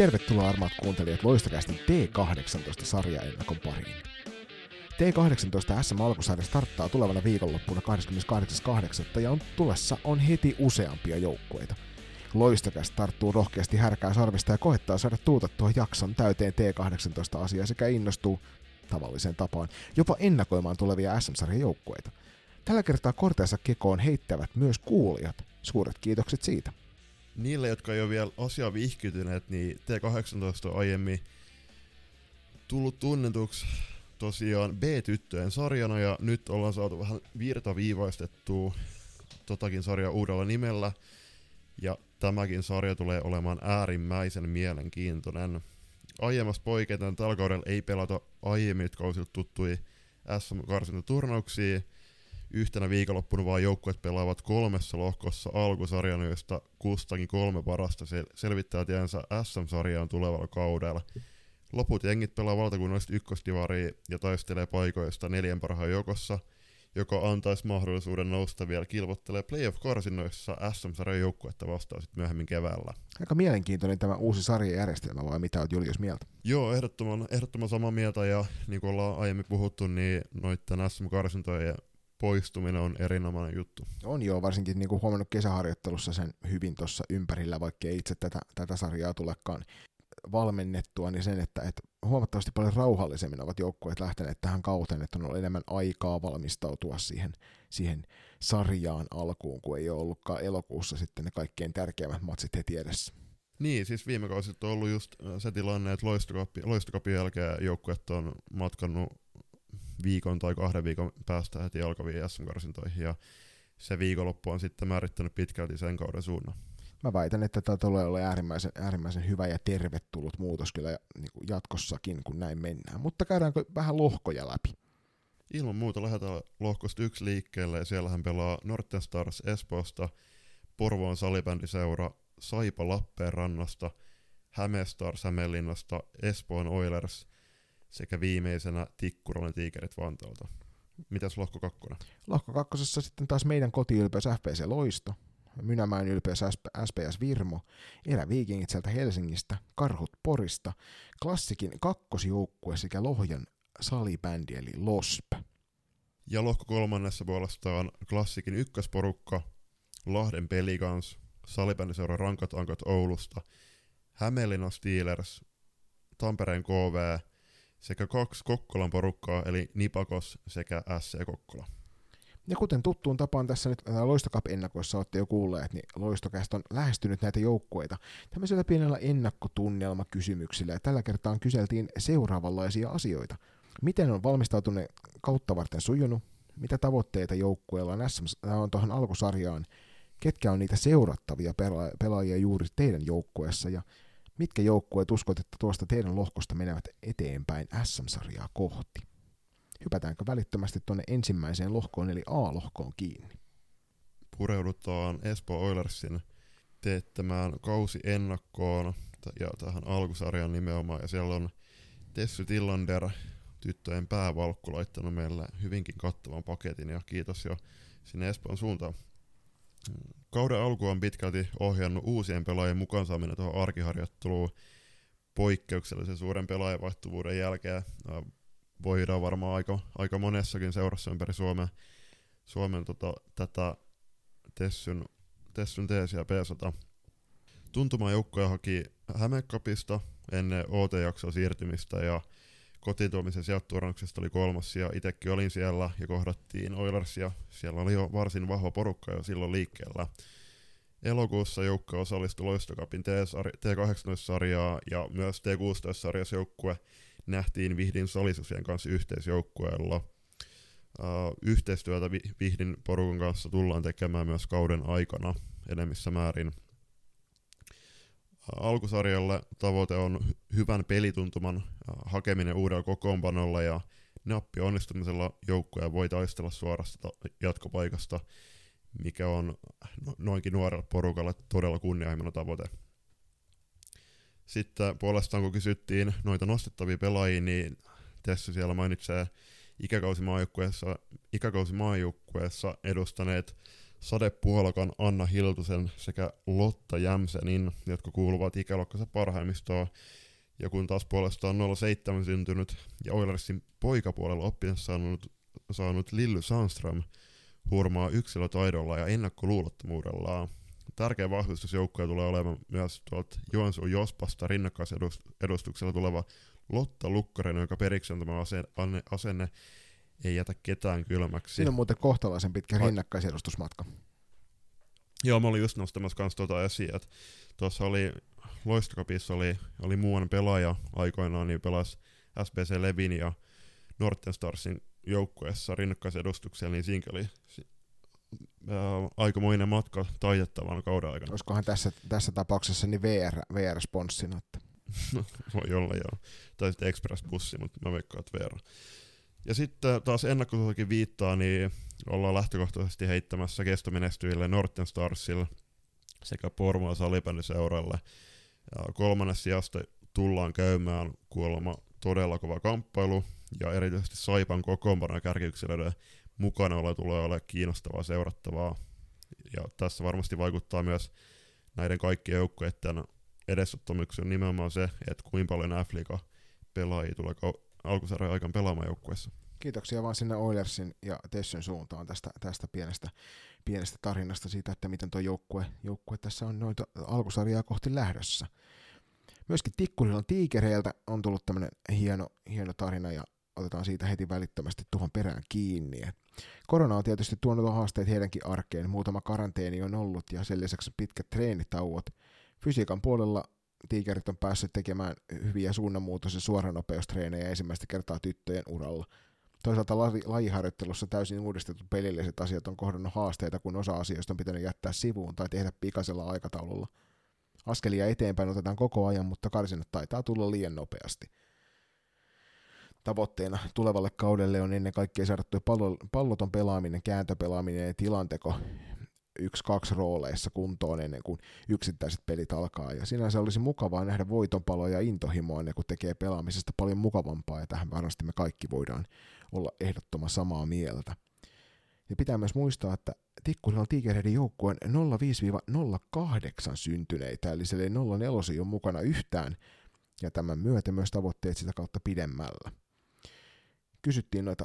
Tervetuloa armaat kuuntelijat Loistakästin T18-sarjaennakon pariin. T18 SM alkusarja starttaa tulevana viikonloppuna 28.8. ja on tulessa on heti useampia joukkueita. Loistakäst tarttuu rohkeasti härkää sarvista ja koettaa saada tuutettua jakson täyteen T18-asiaa sekä innostuu tavalliseen tapaan jopa ennakoimaan tulevia SM-sarjan joukkueita. Tällä kertaa korteensa kekoon heittävät myös kuulijat. Suuret kiitokset siitä. Niille, jotka ei ole vielä asiaa vihkytyneet, niin T18 on aiemmin tullut tunnetuksi tosiaan B-tyttöjen sarjana ja nyt ollaan saatu vähän virtaviivaistettua totakin sarjaa uudella nimellä. Ja tämäkin sarja tulee olemaan äärimmäisen mielenkiintoinen. Aiemmasta poiketen tällä kaudella ei pelata aiemmin kausilta tuttui SM-karsintaturnauksia. Yhtenä viikonloppuna vaan joukkueet pelaavat kolmessa lohkossa alkusarjan, joista kustakin kolme parasta sel- selvittää tiensä SM-sarjaan tulevalla kaudella. Loput jengit pelaa valtakunnallista ykköstivaria ja taistelee paikoista neljän parhaan joukossa, joka antaisi mahdollisuuden nousta vielä kilvottelee playoff-karsinnoissa SM-sarjan joukkuetta vastaan sitten myöhemmin keväällä. Aika mielenkiintoinen tämä uusi sarjajärjestelmä, vai mitä olet Julius mieltä? Joo, ehdottoman, ehdottoman samaa mieltä ja niin kuin ollaan aiemmin puhuttu, niin noiden SM-karsintojen poistuminen on erinomainen juttu. On joo, varsinkin niin kuin huomannut kesäharjoittelussa sen hyvin tuossa ympärillä, vaikka ei itse tätä, tätä sarjaa tulekaan valmennettua, niin sen, että, että huomattavasti paljon rauhallisemmin ovat joukkueet lähteneet tähän kauteen, että on ollut enemmän aikaa valmistautua siihen, siihen sarjaan alkuun, kun ei ole ollutkaan elokuussa sitten ne kaikkein tärkeimmät matsit heti edessä. Niin, siis viime kausit on ollut just se tilanne, että loistokapin jälkeen joukkueet on matkannut viikon tai kahden viikon päästä heti alkaviin SM-karsintoihin, ja se viikonloppu on sitten määrittänyt pitkälti sen kauden suunnan mä väitän, että tämä tulee olla äärimmäisen, äärimmäisen hyvä ja tervetullut muutos kyllä niin kuin jatkossakin, kun näin mennään. Mutta käydäänkö vähän lohkoja läpi? Ilman muuta lähdetään lohkosta yksi liikkeelle ja siellähän pelaa Norten Stars Espoosta, Porvoon salibändiseura, Saipa Lappeenrannasta, Häme Stars Hämeenlinnasta, Espoon Oilers sekä viimeisenä Tikkuralan Tiikerit Vantaalta. Mitäs lohko kakkonen? Lohko kakkosessa sitten taas meidän kotiylpeys FPC Loisto, Mynämäen ylpeys SPS Virmo, Eräviikingit sieltä Helsingistä, Karhut Porista, Klassikin kakkosjoukkue sekä Lohjan salibändi eli LOSP. Ja lohko kolmannessa puolestaan Klassikin ykkösporukka, Lahden Pelikans, salibändiseura Rankat Ankat Oulusta, Hämeenlinna Steelers, Tampereen KV sekä kaksi Kokkolan porukkaa eli Nipakos sekä SC Kokkola. Ja kuten tuttuun tapaan tässä nyt Loistokap-ennakoissa olette jo kuulleet, niin Loistokästä on lähestynyt näitä joukkueita tämmöisellä pienellä ennakkotunnelmakysymyksillä, ja tällä kertaa kyseltiin seuraavanlaisia asioita. Miten on valmistautunut kautta varten sujunut, mitä tavoitteita joukkueella on, SM, on tuohon alkusarjaan, ketkä on niitä seurattavia pela- pelaajia juuri teidän joukkueessa, ja mitkä joukkueet uskot, että tuosta teidän lohkosta menevät eteenpäin SM-sarjaa kohti hypätäänkö välittömästi tuonne ensimmäiseen lohkoon, eli A-lohkoon kiinni? Pureudutaan Espoo Oilersin teettämään kausi ennakkoon ja tähän alkusarjan nimenomaan, ja siellä on Tessy Tillander, tyttöjen päävalkku, laittanut meille hyvinkin kattavan paketin, ja kiitos jo sinne Espoon suuntaan. Kauden alku on pitkälti ohjannut uusien pelaajien mukaan saaminen tuohon arkiharjoitteluun poikkeuksellisen suuren pelaajavaihtuvuuden jälkeen voidaan varmaan aika, aika monessakin seurassa ympäri Suomea, Suomen tota, tätä Tessyn, Tessyn teesiä peesata. Tuntuma joukkoja haki Hämekapista ennen OT-jaksoa siirtymistä ja kotituomisen sijoitturannuksesta oli kolmas ja itsekin olin siellä ja kohdattiin Oilersia. Siellä oli jo varsin vahva porukka jo silloin liikkeellä. Elokuussa joukko osallistui Loistokapin T18-sarjaa ja myös T16-sarjassa joukkue nähtiin Vihdin solisusien kanssa yhteisjoukkueella. Uh, yhteistyötä Vihdin porukan kanssa tullaan tekemään myös kauden aikana enemmissä määrin. Alkusarjalle tavoite on hyvän pelituntuman uh, hakeminen uudella kokoonpanolla ja nappi onnistumisella joukkoja voi taistella suorasta jatkopaikasta, mikä on no, noinkin nuorelle porukalle todella kunnianhimoinen tavoite. Sitten puolestaan kun kysyttiin noita nostettavia pelaajia, niin tässä siellä mainitsee ikäkausimaajoukkueessa, ikäkausimaajoukkueessa edustaneet Sade Puolakan Anna Hiltusen sekä Lotta Jämsenin, jotka kuuluvat ikäluokkansa parhaimmistoon. Ja kun taas puolestaan 07 syntynyt ja Oilersin poikapuolella oppinut saanut, saanut Lilly Sandström hurmaa yksilötaidolla ja ennakkoluulottomuudellaan. Tärkeä vahvistus joukkoja tulee olemaan myös tuolta Joensuun Jospasta rinnakkaisedustuksella tuleva Lotta Lukkarinen, joka periksi asenne, asenne ei jätä ketään kylmäksi. Siinä on muuten kohtalaisen pitkä Vai... rinnakkaisedustusmatka. Joo, mä olin just nostamassa kans tuota esiin, että tuossa oli Loistokapissa oli, oli muuan pelaaja aikoinaan, niin pelasi SBC Levin ja Norten Starsin joukkueessa rinnakkaisedustuksella, niin siinä oli ää, aikamoinen matka taitettavan kauden aikana. Olisikohan tässä, tässä tapauksessa niin VR, VR-sponssina? Että... voi olla joo. Tai sitten Express-bussi, mutta mä veikkaan, että VR. Ja sitten taas ennakkosuosikin viittaa, niin ollaan lähtökohtaisesti heittämässä kestomenestyville Norten Starsille sekä Porvoon salibändiseuralle. Ja kolmannes sijasta tullaan käymään kuulemma todella kova kamppailu, ja erityisesti Saipan kokoonpanon kärkiyksilöiden mukana ole tulee olemaan kiinnostavaa seurattavaa. Ja tässä varmasti vaikuttaa myös näiden kaikkien joukkueiden edesottomuksi on nimenomaan se, että kuinka paljon f pelaajia tulee alkusarjan aikaan pelaamaan joukkueessa. Kiitoksia vaan sinne Oilersin ja Tessyn suuntaan tästä, tästä pienestä, pienestä tarinasta siitä, että miten tuo joukkue, joukkue tässä on noita alkusarjaa kohti lähdössä. Myöskin Tikkurilan tiikereiltä on tullut tämmöinen hieno, hieno tarina ja otetaan siitä heti välittömästi tuohon perään kiinni. Korona on tietysti tuonut haasteet heidänkin arkeen. Muutama karanteeni on ollut ja sen lisäksi pitkät treenitauot. Fysiikan puolella tiikerit on päässyt tekemään hyviä suunnanmuutos- ja suoranopeustreenejä ensimmäistä kertaa tyttöjen uralla. Toisaalta lajiharjoittelussa täysin uudistetut pelilliset asiat on kohdannut haasteita, kun osa asioista on pitänyt jättää sivuun tai tehdä pikaisella aikataululla. Askelia eteenpäin otetaan koko ajan, mutta karsinnat taitaa tulla liian nopeasti. Tavoitteena tulevalle kaudelle on ennen kaikkea saada palloton pelaaminen, kääntöpelaaminen ja tilanteko yksi-kaksi rooleissa kuntoon ennen kuin yksittäiset pelit alkaa. Ja sinänsä olisi mukavaa nähdä voitonpaloa ja intohimoa ennen kuin tekee pelaamisesta paljon mukavampaa, ja tähän varmasti me kaikki voidaan olla ehdottoman samaa mieltä. Ja pitää myös muistaa, että Tikkurilla Tigereiden joukkueen 05-08 syntyneitä, eli se 04 on mukana yhtään, ja tämän myötä myös tavoitteet sitä kautta pidemmällä. Kysyttiin noita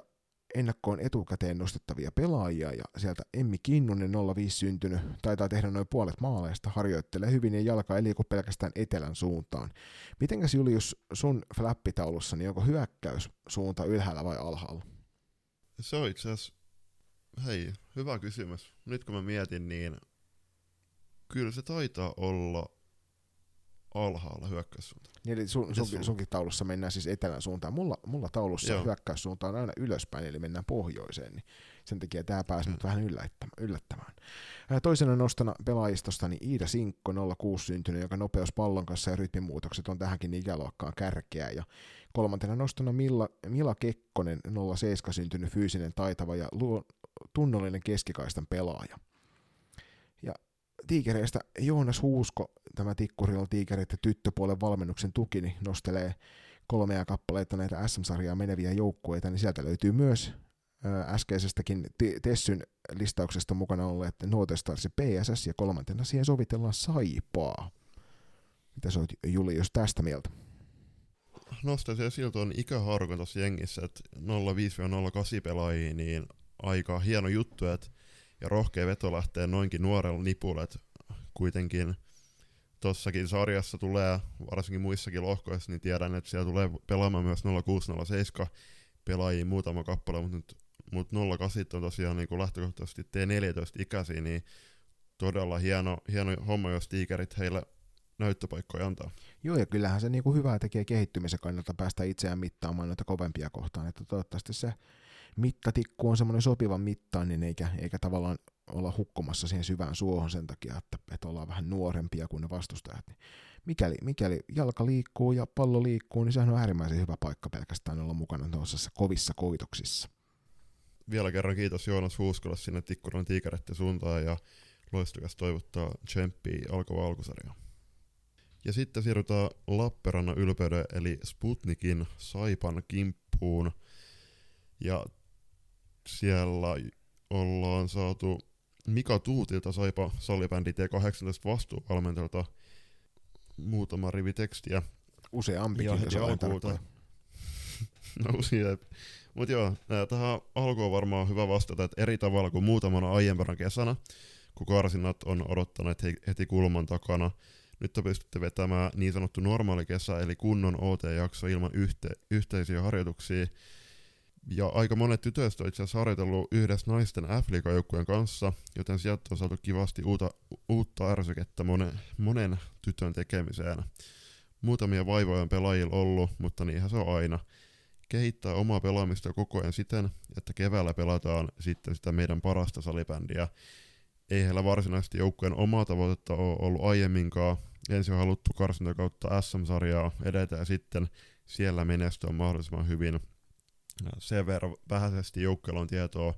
ennakkoon etukäteen nostettavia pelaajia ja sieltä Emmi Kinnunen 05 syntynyt taitaa tehdä noin puolet maaleista, harjoittelee hyvin ja jalka ei liiku pelkästään etelän suuntaan. Mitenkäs Julius sun flappitaulussa, niin onko hyökkäyssuunta ylhäällä vai alhaalla? Se on itse asiassa, hei, hyvä kysymys. Nyt kun mä mietin, niin kyllä se taitaa olla alhaalla hyökkäyssuuntaan. Niin, eli sun, sun, sunkin taulussa mennään siis etelän suuntaan. Mulla, mulla taulussa Joo. hyökkäyssuunta on aina ylöspäin, eli mennään pohjoiseen, niin sen takia tämä pääsi mm. vähän yllättämään. Toisena nostana pelaajistosta niin Iida Sinkko, 06 syntynyt, joka nopeus pallon kanssa ja rytmimuutokset on tähänkin ikäluokkaan kärkeä. Ja kolmantena nostana Milla, Mila Kekkonen, 07 syntynyt fyysinen taitava ja luo, tunnollinen keskikaistan pelaaja. Ja tiikereistä Joonas Huusko, tämä Tikkurilla tiikereiden tyttöpuolen valmennuksen tuki, niin nostelee kolmea kappaleita näitä SM-sarjaa meneviä joukkueita, niin sieltä löytyy myös äskeisestäkin Tessyn listauksesta mukana olleet Northern ja PSS, ja kolmantena siihen sovitellaan Saipaa. Mitä sä oot Julius tästä mieltä? Nostaisin esille tuon ikäharkon tuossa jengissä, että 05-08 pelaajia, niin aika hieno juttu, että ja rohkea veto lähtee noinkin nuorella nipulla, että kuitenkin tossakin sarjassa tulee, varsinkin muissakin lohkoissa, niin tiedän, että siellä tulee pelaamaan myös 0607 pelaajia muutama kappale, mutta nyt mut 08 on tosiaan niin lähtökohtaisesti T14-ikäisiä, niin todella hieno, hieno homma, jos tiikerit heille näyttöpaikkoja antaa. Joo, ja kyllähän se niinku hyvää tekee kehittymisen kannalta päästä itseään mittaamaan noita kovempia kohtaan, että toivottavasti se mittatikku on semmoinen sopivan mittainen, eikä, eikä tavallaan olla hukkumassa siihen syvään suohon sen takia, että, että ollaan vähän nuorempia kuin ne vastustajat. Niin mikäli, mikäli jalka liikkuu ja pallo liikkuu, niin sehän on äärimmäisen hyvä paikka pelkästään olla mukana tuossa kovissa koitoksissa. Vielä kerran kiitos Joonas Huuskolle sinne Tikkuran tiikereiden suuntaan ja loistukas toivottaa tsemppiä alkavaa alkusarjaa. Ja sitten siirrytään Lappeenrannan ylpeyden eli Sputnikin Saipan kimppuun. Ja siellä ollaan saatu Mika Tuutilta saipa salibändi T18 vastuuvalmentajalta muutama rivi tekstiä. Useampikin, Ja heti alkuun. No. Mut joo, nää, tähän alkuun varmaan hyvä vastata, että eri tavalla kuin muutamana aiempana kesänä, kun karsinnat on odottaneet he- heti kulman takana, nyt te pystytte vetämään niin sanottu normaali kesä, eli kunnon OT-jakso ilman yhte- yhteisiä harjoituksia. Ja aika monet tytöistä on itse asiassa harjoitellut yhdessä naisten f joukkueen kanssa, joten sieltä on saatu kivasti uutta, uutta ärsykettä monen, monen tytön tekemiseen. Muutamia vaivoja on pelaajilla ollut, mutta niinhän se on aina kehittää omaa pelaamista koko ajan siten, että keväällä pelataan sitten sitä meidän parasta salibändiä. Ei heillä varsinaisesti joukkueen omaa tavoitetta ole ollut aiemminkaan. Ensin on haluttu karsinta kautta SM-sarjaa edetä ja sitten siellä menestyä mahdollisimman hyvin. Sen verran vähäisesti joukkueella on tietoa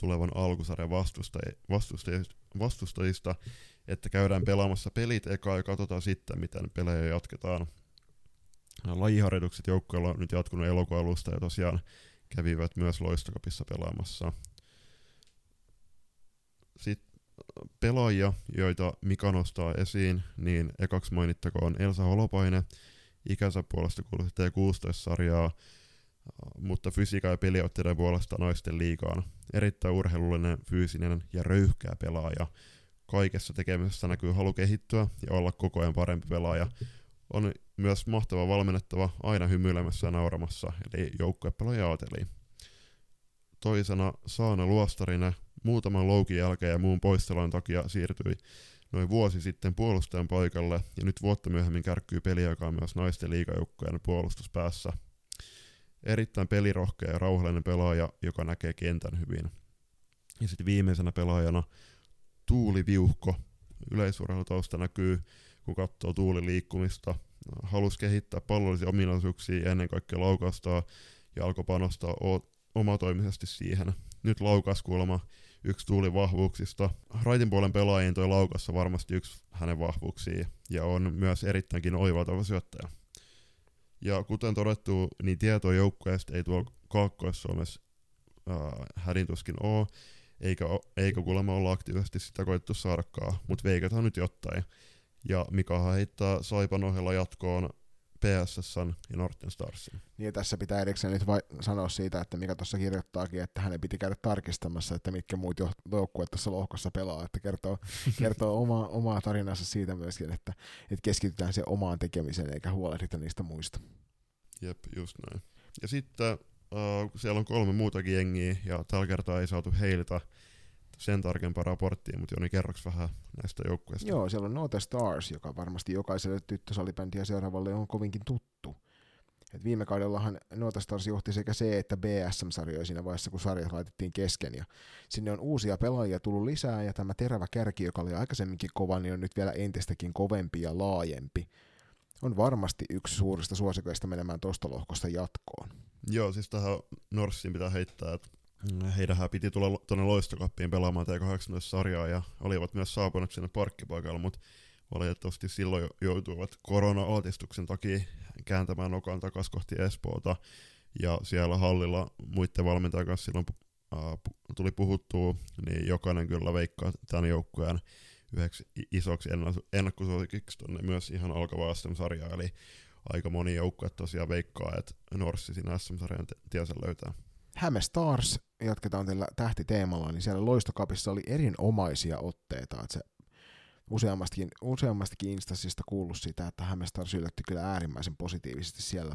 tulevan alkusarjan vastustaji- vastustajista, vastustajista, että käydään pelaamassa pelit eka ja katsotaan sitten, miten pelejä jatketaan. Lajiharjoitukset joukkueella on nyt jatkunut elokuun alusta ja tosiaan kävivät myös Loistokapissa pelaamassa. Sitten pelaajia, joita Mika nostaa esiin, niin ekaksi mainittakoon Elsa Holopainen, ikänsä puolesta kuuluu T16-sarjaa, mutta fysiikan ja peliotteiden puolesta naisten liigaan. Erittäin urheilullinen, fyysinen ja röyhkeä pelaaja. Kaikessa tekemisessä näkyy halu kehittyä ja olla koko ajan parempi pelaaja. On myös mahtava valmennettava, aina hymyilemässä ja nauramassa, eli joukkuepelaaja aateli. Toisena Saana Luostarinen muutaman loukin jälkeen ja muun poistelun takia siirtyi noin vuosi sitten puolustajan paikalle, ja nyt vuotta myöhemmin kärkkyy peliaikaa myös naisten liigajoukkojen puolustuspäässä. Erittäin pelirohkea ja rauhallinen pelaaja, joka näkee kentän hyvin. Ja sitten viimeisenä pelaajana Tuuli Viuhko. Yleisurheilutausta näkyy, kun katsoo Tuuli liikkumista. Halusi kehittää pallollisia ominaisuuksia ja ennen kaikkea laukastaa ja alkoi panostaa omatoimisesti siihen. Nyt laukas kuulemma yksi Tuulin vahvuuksista. Raitin puolen pelaajien toi laukassa varmasti yksi hänen vahvuuksia ja on myös erittäinkin oivaltava syöttäjä. Ja kuten todettu, niin tietoa joukkueesta ei tuolla Kaakkois-Suomessa äh, hädintuskin ole, eikä, eikä kuulemma olla aktiivisesti sitä koettu saadakaan, mutta veikataan nyt jotain. Ja Mikahan heittää Saipan ohella jatkoon PSSn ja Norten Starsin. Niin ja tässä pitää erikseen nyt vai sanoa siitä, että mikä tuossa kirjoittaakin, että hänen piti käydä tarkistamassa, että mitkä muut jo- joukkueet tuossa lohkossa pelaa, että kertoo, kertoo omaa, omaa tarinansa siitä myöskin, että, että keskitytään se omaan tekemiseen eikä huolehdita niistä muista. Jep, just näin. Ja sitten äh, siellä on kolme muutakin jengiä, ja tällä kertaa ei saatu heiltä sen tarkempaa raporttia, mutta Joni, kerroks vähän näistä joukkueista? Joo, siellä on Note Stars, joka varmasti jokaiselle tyttösalibändiä seuraavalle on kovinkin tuttu. Et viime kaudellahan Note Stars johti sekä C- että BSM-sarjoja siinä vaiheessa, kun sarjat laitettiin kesken. Ja sinne on uusia pelaajia tullut lisää, ja tämä terävä kärki, joka oli aikaisemminkin kova, niin on nyt vielä entistäkin kovempi ja laajempi. On varmasti yksi suurista suosikoista menemään tuosta lohkosta jatkoon. Joo, siis tähän Norssiin pitää heittää, että heidänhän piti tulla tuonne Loistokappiin pelaamaan T18-sarjaa ja olivat myös saapuneet sinne parkkipaikalle, mutta valitettavasti silloin jo- joutuivat korona-altistuksen takia kääntämään nokan takaisin kohti Espoota ja siellä hallilla muiden valmentajien kanssa silloin äh, tuli puhuttua, niin jokainen kyllä veikkaa tämän joukkueen yhdeksi isoksi enna- ennakkosuosikiksi tonne myös ihan alkavaa SM-sarjaa, eli aika moni joukkue tosiaan veikkaa, että Norssi siinä SM-sarjan tiensä löytää. Häme Stars, jatketaan tällä tähtiteemalla, niin siellä Loistokapissa oli erinomaisia otteita. Että se useammastakin, useammastakin instanssista kuullut sitä, että Häme Stars yllätti kyllä äärimmäisen positiivisesti siellä.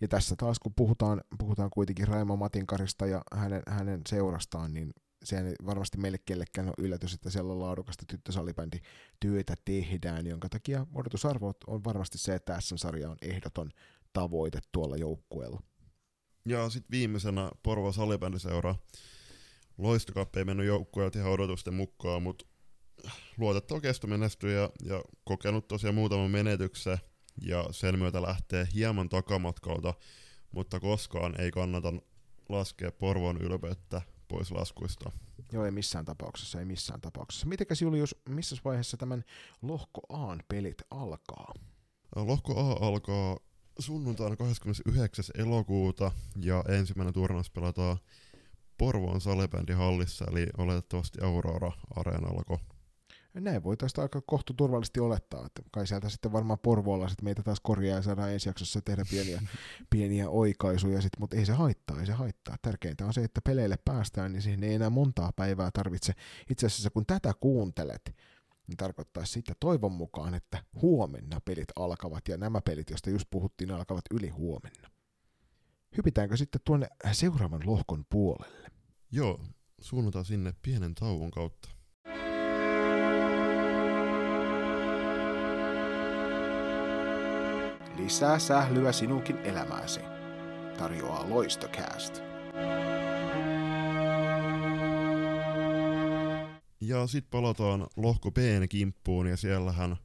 Ja tässä taas, kun puhutaan, puhutaan kuitenkin Raimo Matinkarista ja hänen, hänen seurastaan, niin se ei varmasti meille kellekään on yllätys, että siellä on laadukasta tyttösalibändi työtä tehdään, jonka takia odotusarvo on varmasti se, että SM-sarja on ehdoton tavoite tuolla joukkueella. Ja sitten viimeisenä Porvo salibändiseura. Loistokappi ei mennyt joukkueelta ihan odotusten mukaan, mutta luotettava kesto menestyi ja, ja kokenut tosiaan muutaman menetyksen ja sen myötä lähtee hieman takamatkalta, mutta koskaan ei kannata laskea Porvon ylpeyttä pois laskuista. Joo, ei missään tapauksessa, ei missään tapauksessa. Mitenkäs Julius, missä vaiheessa tämän lohko Aan pelit alkaa? Lohko A alkaa sunnuntaina 29. elokuuta ja ensimmäinen turnaus pelataan Porvoon salibändihallissa, eli oletettavasti Aurora-areenalla. Näin voitaisiin aika kohtu turvallisesti olettaa, että kai sieltä sitten varmaan porvoolaiset meitä taas korjaa ja saadaan ensi jaksossa tehdä pieniä, pieniä oikaisuja, sit, mutta ei se haittaa, ei se haittaa. Tärkeintä on se, että peleille päästään, niin siihen ei enää montaa päivää tarvitse. Itse asiassa kun tätä kuuntelet, niin tarkoittaa sitä toivon mukaan, että huomenna pelit alkavat, ja nämä pelit, joista just puhuttiin, alkavat yli huomenna. Hypitäänkö sitten tuonne seuraavan lohkon puolelle? Joo, suunnataan sinne pienen tauon kautta. Lisää sählyä sinunkin elämääsi. Tarjoaa Loistocast. Ja sitten palataan lohko B kimppuun ja siellähän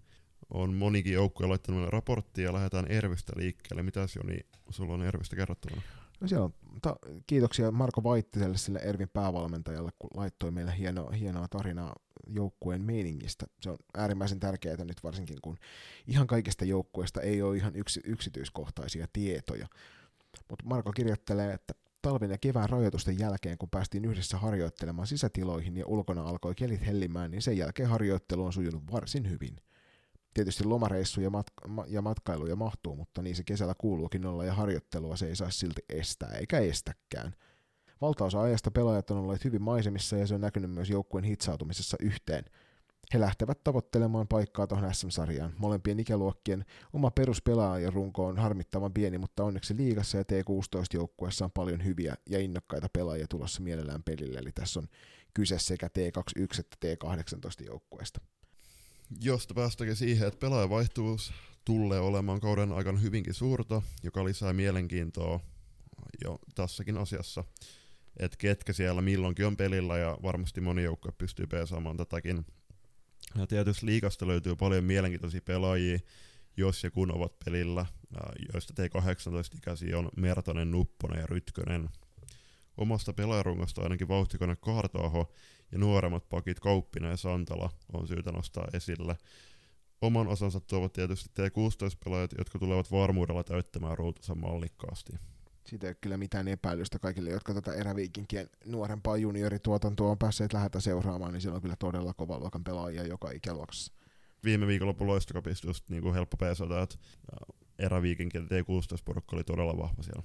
on monikin joukkue laittanut raporttia ja lähdetään Ervistä liikkeelle. Mitäs Joni, sulla on Ervistä kerrottavana? No siellä on, ta- kiitoksia Marko Vaittiselle, sille Ervin päävalmentajalle, kun laittoi meille hieno, hienoa tarinaa joukkueen meiningistä. Se on äärimmäisen tärkeää nyt varsinkin, kun ihan kaikista joukkueista ei ole ihan yksi, yksityiskohtaisia tietoja. Mutta Marko kirjoittelee, että talven ja kevään rajoitusten jälkeen, kun päästiin yhdessä harjoittelemaan sisätiloihin ja ulkona alkoi kelit hellimään, niin sen jälkeen harjoittelu on sujunut varsin hyvin. Tietysti lomareissuja matka- ja matkailuja mahtuu, mutta niin se kesällä kuuluukin olla ja harjoittelua se ei saa silti estää, eikä estäkään. Valtaosa ajasta pelaajat on olleet hyvin maisemissa ja se on näkynyt myös joukkueen hitsautumisessa yhteen. He lähtevät tavoittelemaan paikkaa tuohon SM-sarjaan. Molempien ikäluokkien oma peruspelaajan runko on harmittavan pieni, mutta onneksi liigassa ja T16-joukkueessa on paljon hyviä ja innokkaita pelaajia tulossa mielellään pelille, eli tässä on kyse sekä T21 että T18 joukkueesta. Josta päästäkin siihen, että pelaajavaihtuvuus tulee olemaan kauden aikana hyvinkin suurta, joka lisää mielenkiintoa jo tässäkin asiassa, että ketkä siellä milloinkin on pelillä ja varmasti moni joukkue pystyy peesaamaan tätäkin. Ja tietysti liikasta löytyy paljon mielenkiintoisia pelaajia, jos ja kun ovat pelillä, joista T18-ikäisiä on Mertonen, Nupponen ja Rytkönen. Omasta pelaajarungosta ainakin vauhtikone Kartaaho ja nuoremmat pakit Kauppina ja Santala on syytä nostaa esille. Oman osansa tuovat tietysti T16-pelaajat, jotka tulevat varmuudella täyttämään ruutunsa mallikkaasti. Siitä ei ole kyllä mitään epäilystä kaikille, jotka tätä eräviikinkien nuorempaa juniorituotantoa on päässeet lähetä seuraamaan, niin siellä on kyllä todella kova luokan pelaajia joka ikäluokassa. Viime viikolla loistokapista just niin kuin helppo peesata, että eräviikinkien T16-porukka oli todella vahva siellä.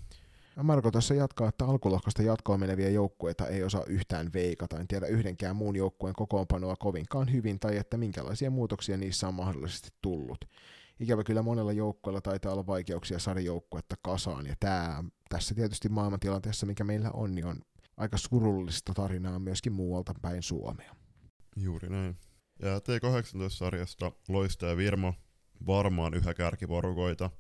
Marko tuossa jatkaa, että alkulohkosta jatkoon meneviä joukkueita ei osaa yhtään veikata. En tiedä yhdenkään muun joukkueen kokoonpanoa kovinkaan hyvin tai että minkälaisia muutoksia niissä on mahdollisesti tullut. Ikävä kyllä monella joukkueella taitaa olla vaikeuksia sarjoukkuetta kasaan ja tämä tässä tietysti maailmantilanteessa, mikä meillä on, niin on aika surullista tarinaa myöskin muualta päin Suomea. Juuri näin. Ja T18-sarjasta Loista ja Virmo varmaan yhä kärkiporukoita –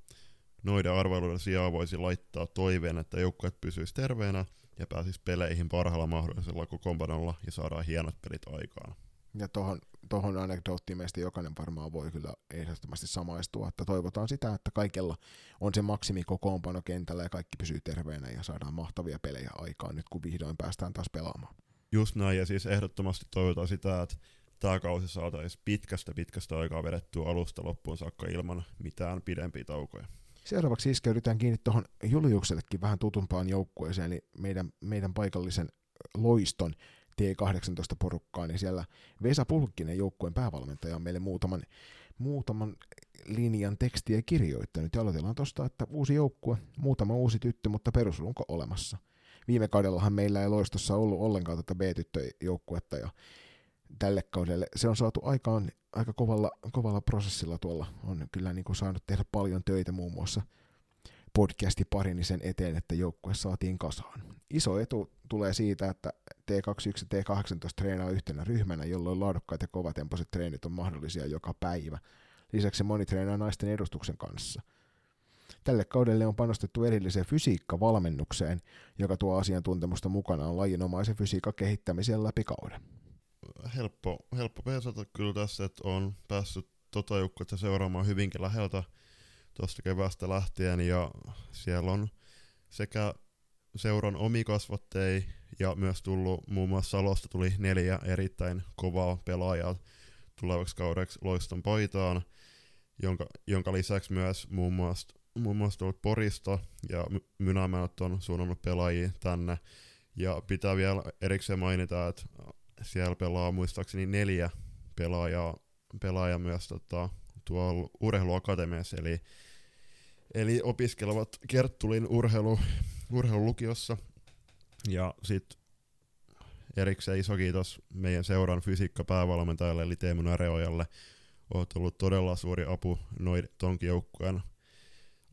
noiden arvailuiden sijaan voisi laittaa toiveen, että joukkueet pysyisi terveenä ja pääsisi peleihin parhaalla mahdollisella kokoonpanolla ja saadaan hienot pelit aikaan. Ja tohon, tohon anekdoottiin meistä jokainen varmaan voi kyllä ehdottomasti samaistua, että toivotaan sitä, että kaikella on se maksimi kokoonpano kentällä ja kaikki pysyy terveenä ja saadaan mahtavia pelejä aikaan nyt kun vihdoin päästään taas pelaamaan. Just näin, ja siis ehdottomasti toivotaan sitä, että tämä kausi saataisiin pitkästä pitkästä aikaa vedettyä alusta loppuun saakka ilman mitään pidempiä taukoja. Seuraavaksi iskeydytään kiinni tuohon Juliuksellekin vähän tutumpaan joukkueeseen, eli meidän, meidän paikallisen loiston T18-porukkaan, niin siellä Vesa Pulkkinen joukkueen päävalmentaja on meille muutaman, muutaman linjan tekstiä kirjoittanut. Ja aloitellaan tuosta, että uusi joukkue, muutama uusi tyttö, mutta perusrunko olemassa. Viime kaudellahan meillä ei loistossa ollut ollenkaan tätä B-tyttöjoukkuetta, ja tälle kaudelle. Se on saatu aikaan aika kovalla, kovalla prosessilla tuolla. On kyllä niin kuin saanut tehdä paljon töitä muun muassa podcasti parini sen eteen, että joukkue saatiin kasaan. Iso etu tulee siitä, että T21 ja T18 treenaa yhtenä ryhmänä, jolloin laadukkaat ja kovatempoiset treenit on mahdollisia joka päivä. Lisäksi moni treenaa naisten edustuksen kanssa. Tälle kaudelle on panostettu erilliseen fysiikkavalmennukseen, joka tuo asiantuntemusta mukanaan lajinomaisen fysiikan kehittämiseen läpi kauden helppo, helppo peesata kyllä tässä, että on päässyt tota joukkuetta seuraamaan hyvinkin läheltä tuosta keväästä lähtien ja siellä on sekä seuran omikasvattei ja myös tullut muun muassa Salosta tuli neljä erittäin kovaa pelaajaa tulevaksi kaudeksi loiston paitaan, jonka, jonka lisäksi myös muun muassa, muun muassa tullut Porista ja Mynämäät on suunnannut pelaajia tänne. Ja pitää vielä erikseen mainita, että siellä pelaa muistaakseni neljä pelaajaa, pelaajaa myös tota, tuolla urheiluakatemiassa, eli, eli opiskelevat Kerttulin urheilu, urheilulukiossa. Ja sitten erikseen iso kiitos meidän seuran fysiikka-päävalmentajalle, eli Teemu Näreojalle. Olet ollut todella suuri apu noin tonkin joukkueen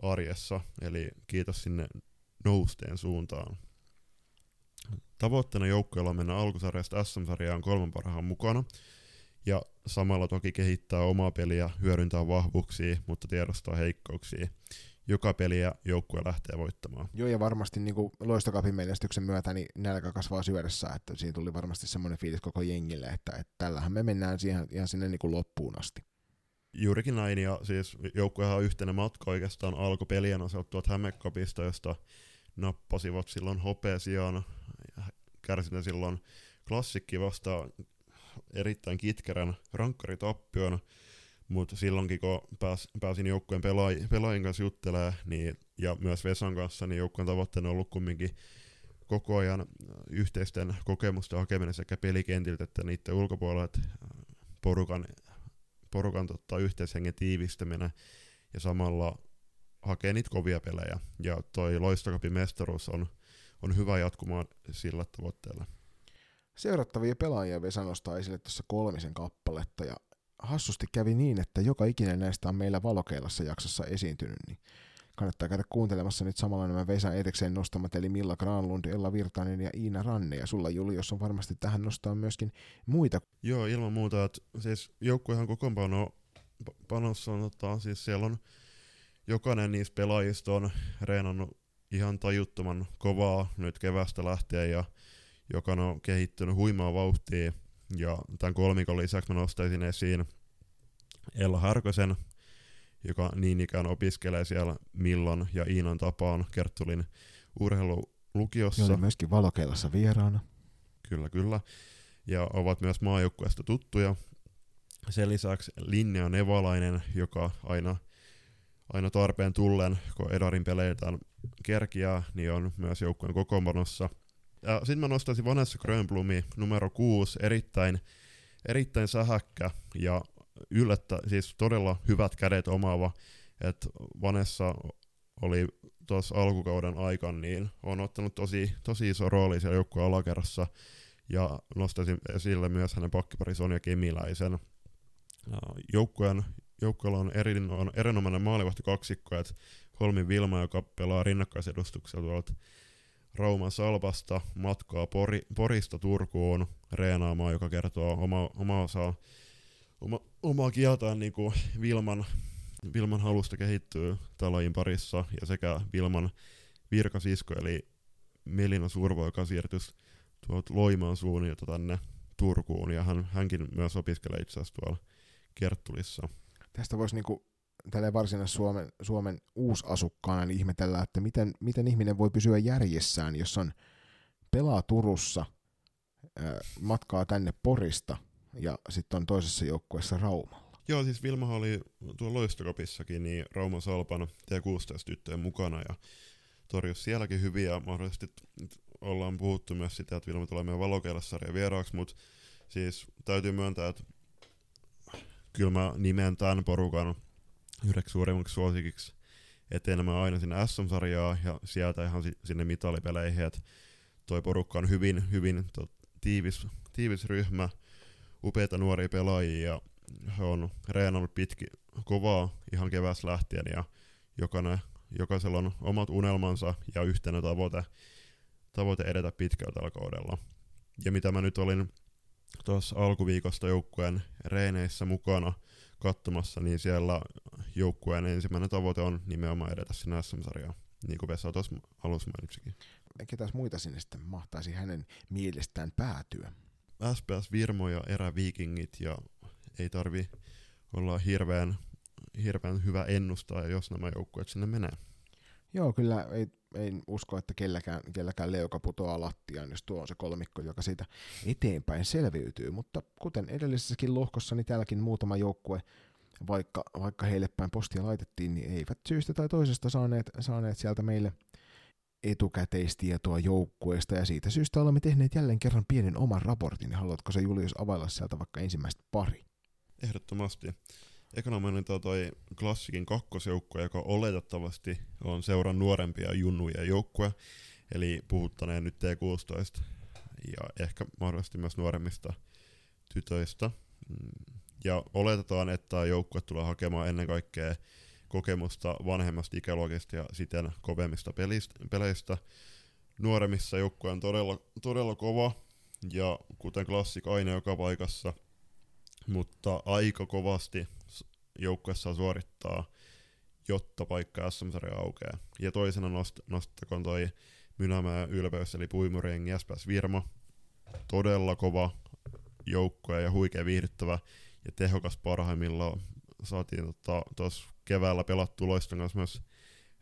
arjessa, eli kiitos sinne nousteen suuntaan. Tavoitteena joukkueella on mennä alkusarjasta SM-sarjaan kolmen parhaan mukana, ja samalla toki kehittää omaa peliä, hyödyntää vahvuuksia, mutta tiedostaa heikkouksia. Joka peliä joukkue lähtee voittamaan. Joo, ja varmasti niin kuin loistokapin menestyksen myötä niin nälkä kasvaa syödessä, että siinä tuli varmasti semmoinen fiilis koko jengille, että, että tällähän me mennään siihen, ihan sinne niin kuin loppuun asti. Juurikin näin, ja siis joukkuehan on yhtenä matka oikeastaan alkupelien osalta tuolta Hämekopista, josta nappasivat silloin hopeasiaan, kärsinyt silloin klassikki vasta erittäin kitkerän rankkaritappion, mutta silloinkin kun pääs, pääsin joukkueen pelaaj- pelaajien kanssa juttelemaan, niin, ja myös Vesan kanssa, niin joukkueen tavoitteena on ollut kumminkin koko ajan yhteisten kokemusten hakeminen sekä pelikentiltä että niiden ulkopuolella, että porukan, porukan tota, yhteishengen tiivistäminen ja samalla hakee niitä kovia pelejä. Ja toi Loistokapin mestaruus on, on hyvä jatkumaan sillä tavoitteella. Seurattavia pelaajia Vesa nostaa esille tuossa kolmisen kappaletta ja hassusti kävi niin, että joka ikinen näistä on meillä valokeilassa jaksossa esiintynyt, niin kannattaa käydä kuuntelemassa nyt samalla nämä Vesa erikseen nostamat, eli Milla Granlund, Ella Virtanen ja Iina Ranne, ja sulla Julius on varmasti tähän nostaa myöskin muita. Joo, ilman muuta, että siis joukkuehan kokoonpano panossa on, ottaa, siis siellä on jokainen niistä pelaajista on reenannut ihan tajuttoman kovaa nyt kevästä lähtien ja joka on kehittynyt huimaa vauhtia. Ja tämän kolmikon lisäksi mä nostaisin esiin Ella Härkösen, joka niin ikään opiskelee siellä Millon ja Iinan tapaan Kerttulin urheilulukiossa. Joo, myöskin valokeilassa vieraana. Kyllä, kyllä. Ja ovat myös maajoukkueesta tuttuja. Sen lisäksi Linnea Nevalainen, joka aina, aina tarpeen tullen, kun Edarin peleitään kerkiää, niin on myös joukkueen kokoonpanossa – ja sitten mä nostaisin Vanessa Grönblumi numero 6, erittäin, erittäin sähäkkä ja yllättä, siis todella hyvät kädet omaava, että Vanessa oli tuossa alkukauden aikana, niin on ottanut tosi, tosi iso rooli siellä joukkueen alakerrassa, ja nostaisin esille myös hänen pakkipari Sonja Kemiläisen. Joukkueen, joukkueella on, erin, on erinomainen maalivahti kaksikko, että Holmin Vilma, joka pelaa rinnakkaisedustuksella tuolta Rauman Salpasta matkaa Pori, Porista Turkuun reenaamaan, joka kertoo oma, oma osaa, oma, omaa kieltään niin kuin Vilman, Vilman halusta kehittyä talajin parissa ja sekä Vilman virkasisko eli Melina Survo, joka siirtyi tuolta Loimaan suunnilta tänne Turkuun ja hän, hänkin myös opiskelee itse asiassa tuolla Kerttulissa. Tästä voisi niinku tällä varsinaisessa Suomen, Suomen uusasukkaana niin ihmetellä, että miten, miten ihminen voi pysyä järjessään, jos on pelaa Turussa, matkaa tänne Porista ja sitten on toisessa joukkueessa Raumalla. Joo, siis Vilma oli tuolla Loistokopissakin niin Rauman Salpan T16-tyttöjen mukana ja torjus sielläkin hyviä. Mahdollisesti ollaan puhuttu myös sitä, että Vilma tulee meidän valokeilassarjan vieraaksi, mutta siis täytyy myöntää, että kyllä mä nimen tämän porukan yhdeksi suurimmaksi suosikiksi etenemään aina sinne SM-sarjaa ja sieltä ihan sinne mitalipeleihin, että toi porukka on hyvin, hyvin to, tiivis, tiivis ryhmä, upeita nuoria pelaajia ja he on reenannut pitki, kovaa ihan keväs lähtien ja jokainen, jokaisella on omat unelmansa ja yhtenä tavoite, tavoite edetä pitkällä tällä kaudella. Ja mitä mä nyt olin tuossa alkuviikosta joukkueen reeneissä mukana katsomassa, niin siellä joukkueen ensimmäinen tavoite on nimenomaan edetä sinne SM-sarjaan, niin kuin Vesa tuossa alussa mainitsikin. Ketäs muita sinne sitten mahtaisi hänen mielestään päätyä? SPS Virmo ja eräviikingit ja ei tarvi olla hirveän, hirveän hyvä ennustaa, jos nämä joukkueet sinne menee. Joo, kyllä ei, ei usko, että kelläkään, kelläkään leuka putoaa lattiaan, jos tuo on se kolmikko, joka siitä eteenpäin selviytyy. Mutta kuten edellisessäkin lohkossa, niin täälläkin muutama joukkue vaikka, vaikka heille päin postia laitettiin, niin eivät syystä tai toisesta saaneet, saaneet sieltä meille etukäteistietoa joukkueesta ja siitä syystä olemme tehneet jälleen kerran pienen oman raportin. Haluatko se Julius availla sieltä vaikka ensimmäistä pari? Ehdottomasti. Ekana mainitaan toi klassikin kakkosjoukkue, joka oletettavasti on seuran nuorempia junnuja joukkue, eli puhuttaneen nyt T16 ja ehkä mahdollisesti myös nuoremmista tytöistä. Mm, ja oletetaan, että joukkue tulee hakemaan ennen kaikkea kokemusta vanhemmasta ikäluokista ja siten kovemmista peleistä. Nuoremmissa joukkue on todella, todella kova, ja kuten klassik aina joka paikassa, mutta aika kovasti joukkueessa suorittaa, jotta paikka sm aukeaa. Ja toisena nost- nostakoon toi Mynämää ylpeys, eli Puimurien SPS Virmo. Todella kova joukkue ja huikea viihdyttävä ja tehokas parhaimmillaan. Saatiin tuossa tota, keväällä pelattu Loiston kanssa myös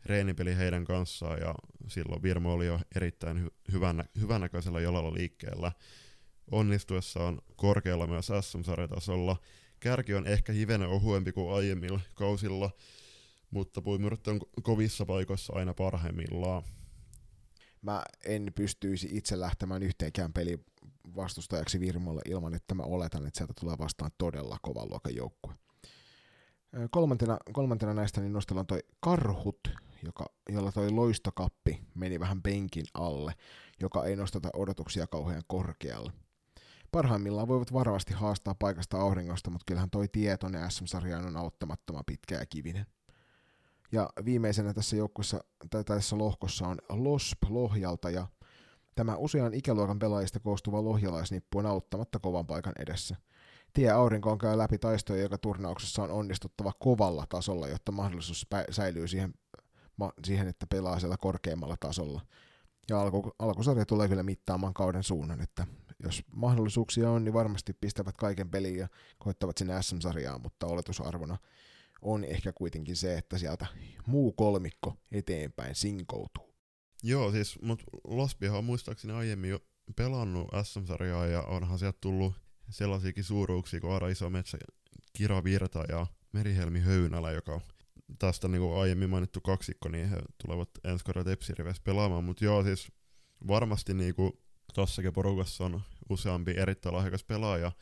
reenipeli heidän kanssaan ja silloin Virmo oli jo erittäin hy- hyvän, hyvännäköisellä jalalla liikkeellä. Onnistuessaan korkealla myös SM-sarjatasolla. Kärki on ehkä hivenen ohuempi kuin aiemmilla kausilla, mutta puimurot on kovissa paikoissa aina parhaimmillaan. Mä en pystyisi itse lähtemään yhteenkään peli vastustajaksi Virmolle ilman, että mä oletan, että sieltä tulee vastaan todella kovan luokan joukkue. Kolmantena, kolmantena näistä niin nostellaan toi Karhut, joka, jolla toi loistokappi meni vähän penkin alle, joka ei nostata odotuksia kauhean korkealle. Parhaimmillaan voivat varovasti haastaa paikasta auringosta, mutta kyllähän toi tietoinen SM-sarjaan on auttamattoman pitkä ja kivinen. Ja viimeisenä tässä joukkuessa, tai tässä lohkossa on LOSP Lohjalta, ja tämä usean ikäluokan pelaajista koostuva lohjalaisnippu on auttamatta kovan paikan edessä – tie aurinkoon käy läpi taistoja, joka turnauksessa on onnistuttava kovalla tasolla, jotta mahdollisuus säilyy siihen, siihen, että pelaa siellä korkeammalla tasolla. Ja alku, alkusarja tulee kyllä mittaamaan kauden suunnan, että jos mahdollisuuksia on, niin varmasti pistävät kaiken peliin ja koittavat sinne SM-sarjaan, mutta oletusarvona on ehkä kuitenkin se, että sieltä muu kolmikko eteenpäin sinkoutuu. Joo, siis, mutta Lospihan on muistaakseni aiemmin jo pelannut SM-sarjaa ja onhan sieltä tullut sellaisiakin suuruuksia kuin Aara Iso Metsä, Kira Virta ja Merihelmi Höynälä, joka tästä niin kuin aiemmin mainittu kaksikko, niin he tulevat ensi Tepsirivessä pelaamaan. Mutta joo, siis varmasti niin kuin tossakin porukassa on useampi erittäin lahjakas pelaaja,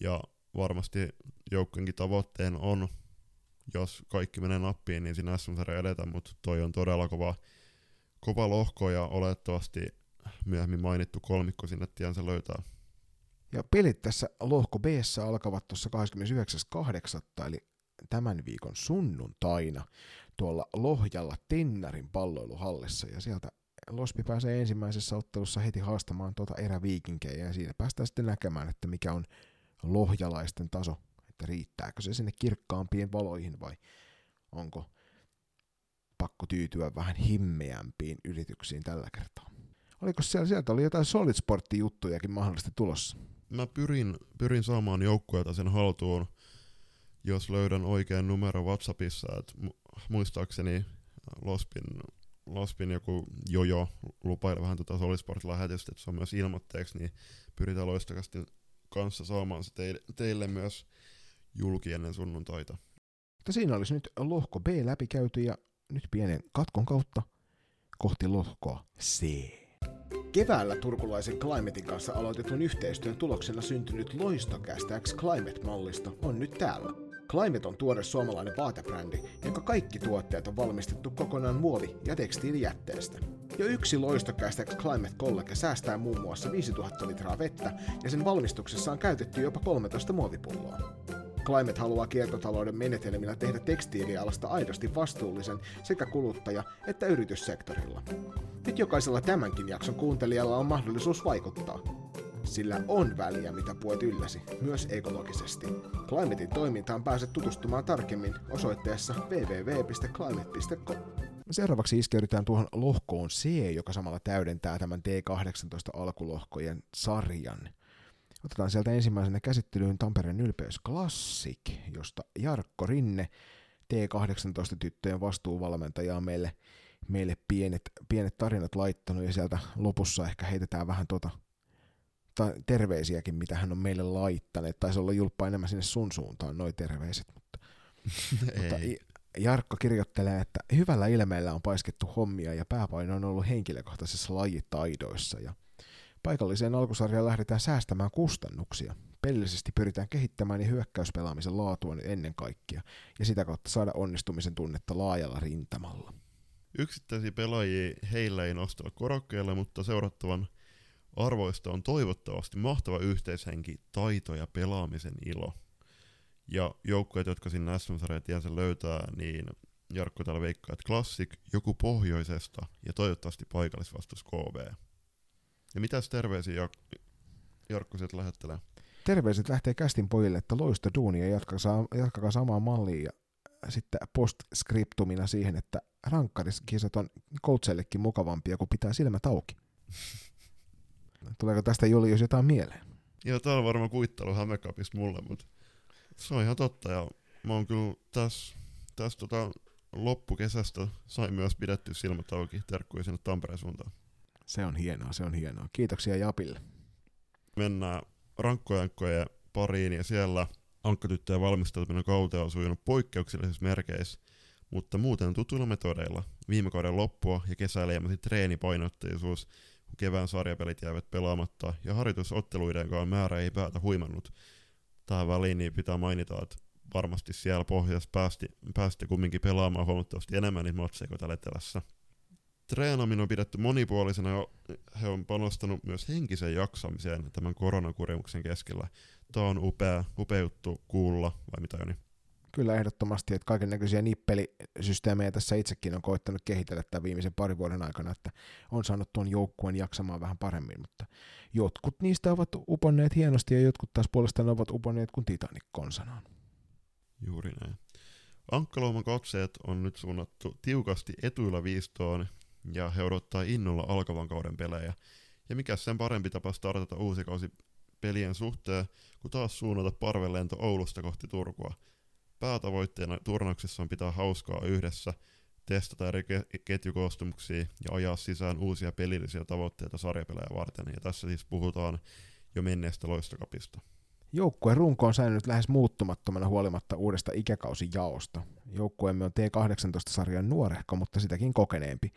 ja varmasti joukkueenkin tavoitteen on, jos kaikki menee nappiin, niin siinä sm edetä, mutta toi on todella kova, kova lohko, ja olettavasti myöhemmin mainittu kolmikko sinne tiensä löytää. Ja pelit tässä lohko b alkavat tuossa 29.8. eli tämän viikon sunnuntaina tuolla Lohjalla Tennarin palloiluhallissa ja sieltä Lospi pääsee ensimmäisessä ottelussa heti haastamaan tuota eräviikinkejä ja siinä päästään sitten näkemään, että mikä on lohjalaisten taso, että riittääkö se sinne kirkkaampiin valoihin vai onko pakko tyytyä vähän himmeämpiin yrityksiin tällä kertaa. Oliko siellä, sieltä oli jotain Solid Sport-juttujakin mahdollisesti tulossa? mä pyrin, pyrin saamaan joukkueelta sen haltuun, jos löydän oikean numero WhatsAppissa, että muistaakseni Lospin, Lospin joku jojo lupaili vähän tuota Solisportin lähetystä, että se on myös ilmoitteeksi, niin pyritään loistakasti kanssa saamaan se teille, teille myös julki ennen sunnuntaita. Mutta siinä olisi nyt lohko B läpikäyty ja nyt pienen katkon kautta kohti lohkoa C. Keväällä turkulaisen Climatein kanssa aloitetun yhteistyön tuloksena syntynyt loistokästä X Climate-mallisto on nyt täällä. Climate on tuore suomalainen vaatebrändi, jonka kaikki tuotteet on valmistettu kokonaan muovi- ja tekstiilijätteestä. Jo yksi loistokästä X Climate College säästää muun muassa 5000 litraa vettä ja sen valmistuksessa on käytetty jopa 13 muovipulloa. Climate haluaa kiertotalouden menetelmillä tehdä tekstiilialasta aidosti vastuullisen sekä kuluttaja- että yrityssektorilla. Nyt jokaisella tämänkin jakson kuuntelijalla on mahdollisuus vaikuttaa. Sillä on väliä, mitä puet ylläsi, myös ekologisesti. Climatein toimintaan pääset tutustumaan tarkemmin osoitteessa www.climate.com. Seuraavaksi iskeydytään tuohon lohkoon C, joka samalla täydentää tämän T18 alkulohkojen sarjan. Otetaan sieltä ensimmäisenä käsittelyyn Tampereen ylpeys Classic, josta Jarkko Rinne, T18-tyttöjen vastuuvalmentaja, on meille, meille pienet, pienet tarinat laittanut, ja sieltä lopussa ehkä heitetään vähän tota, ta, terveisiäkin, mitä hän on meille laittanut. Taisi olla julppa enemmän sinne sun suuntaan, noi terveiset, mutta, mutta Jarkko kirjoittelee, että hyvällä ilmeellä on paiskettu hommia ja pääpaino on ollut henkilökohtaisissa lajitaidoissa ja paikalliseen alkusarjaan lähdetään säästämään kustannuksia. Pelillisesti pyritään kehittämään ja hyökkäyspelaamisen laatua nyt ennen kaikkea ja sitä kautta saada onnistumisen tunnetta laajalla rintamalla. Yksittäisiä pelaajia heillä ei nostella korokkeelle, mutta seurattavan arvoista on toivottavasti mahtava yhteishenki, taito ja pelaamisen ilo. Ja joukkueet, jotka sinne SM-sarjan tiensä löytää, niin Jarkko täällä veikkaa, että Classic, joku pohjoisesta ja toivottavasti paikallisvastus KV. Ja mitäs terveisiä Jarkko sieltä lähettelee? Terveiset lähtee kästin pojille, että loista duunia ja jatkakaa, jatkakaa samaa mallia ja sitten postscriptumina siihen, että rankkariskisat on coachillekin mukavampia, kun pitää silmät auki. Tuleeko tästä Julius jotain mieleen? Joo, tää on varmaan kuittelu Hämekapista mulle, mutta se on ihan totta. Ja mä oon kyllä tässä täs tota loppukesästä sain myös pidetty silmät auki terkkuja sinne Tampereen suuntaan. Se on hienoa, se on hienoa. Kiitoksia Japille. Mennään rankkojankkojen pariin ja siellä ankkatyttöjen valmistautuminen kauteen on sujunut poikkeuksellisissa merkeissä, mutta muuten tutuilla metodeilla. Viime kauden loppua ja kesällä treenipainotteisuus, kevään sarjapelit jäävät pelaamatta ja harjoitusotteluidenkaan määrä ei päätä huimannut. Tähän väliin niin pitää mainita, että varmasti siellä pohjassa päästi, päästi kumminkin pelaamaan huomattavasti enemmän niitä matseja kuin tällä etelässä. Treenaminen on pidetty monipuolisena ja he on panostanut myös henkiseen jaksamiseen tämän koronakurimuksen keskellä. Tämä on upea, upea juttu kuulla, vai mitä Joni? Kyllä ehdottomasti, että kaiken näköisiä nippelisysteemejä tässä itsekin on koittanut kehitellä tämän viimeisen parin vuoden aikana, että on saanut tuon joukkueen jaksamaan vähän paremmin, mutta jotkut niistä ovat uponneet hienosti ja jotkut taas puolestaan ovat uponneet kuin Titanic konsanaan. Juuri näin. Ankkalouman katseet on nyt suunnattu tiukasti etuilla viistoon ja he odottaa innolla alkavan kauden pelejä. Ja mikä sen parempi tapa startata uusi kausi pelien suhteen, kun taas suunnata parvelento Oulusta kohti Turkua. Päätavoitteena turnauksessa on pitää hauskaa yhdessä, testata eri ketjukoostumuksia ja ajaa sisään uusia pelillisiä tavoitteita sarjapelejä varten. Ja tässä siis puhutaan jo menneestä loistokapista. Joukkueen runko on säilynyt lähes muuttumattomana huolimatta uudesta ikäkausijaosta. Joukkueemme on T18-sarjan nuorehko, mutta sitäkin kokeneempi.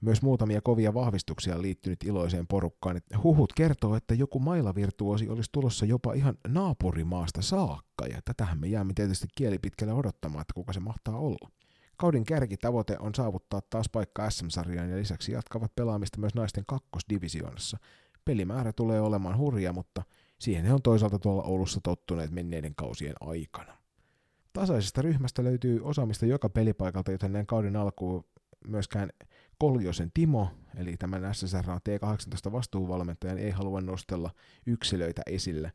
Myös muutamia kovia vahvistuksia on liittynyt iloiseen porukkaan. Huhut kertoo, että joku mailavirtuosi olisi tulossa jopa ihan naapurimaasta saakka, ja tätähän me jäämme tietysti kielipitkälle odottamaan, että kuka se mahtaa olla. Kauden kärkitavoite on saavuttaa taas paikka SM-sarjaan ja lisäksi jatkavat pelaamista myös naisten kakkosdivisioonassa. Pelimäärä tulee olemaan hurja, mutta siihen he on toisaalta tuolla Oulussa tottuneet menneiden kausien aikana. Tasaisesta ryhmästä löytyy osaamista joka pelipaikalta, joten näin kauden alkuun myöskään Koljosen Timo, eli tämän SSR T18 vastuuvalmentajan, ei halua nostella yksilöitä esille.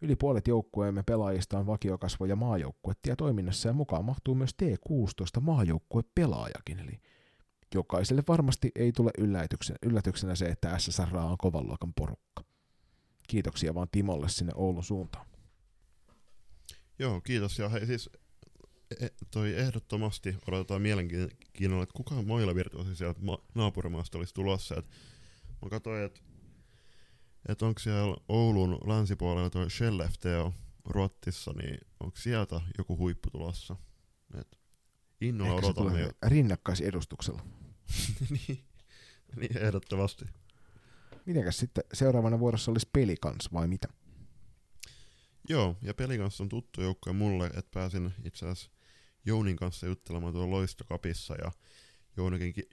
Yli puolet joukkueemme pelaajista on vakiokasvoja maajoukkuettia toiminnassa ja mukaan mahtuu myös T16 maajoukkuepelaajakin, eli jokaiselle varmasti ei tule yllätyksenä, yllätyksenä se, että SSR on kovan luokan porukka. Kiitoksia vaan Timolle sinne Oulun suuntaan. Joo, kiitos. Ja hei, siis toi ehdottomasti odotetaan mielenkiinnolla, että kuka Moila virtuosi sieltä ma- naapurimaasta olisi tulossa. Et mä katsoin, että et onko siellä Oulun länsipuolella toi Shell-FTO Ruottissa, niin onko sieltä joku huippu tulossa? Et innolla Ehkä odotamme. Jo... rinnakkaisedustuksella. niin, niin, ehdottomasti. Mitenkäs sitten seuraavana vuorossa olisi pelikans vai mitä? Joo, ja pelikans on tuttu joukko mulle, että pääsin itse asiassa Jounin kanssa juttelemaan tuolla loistokapissa ja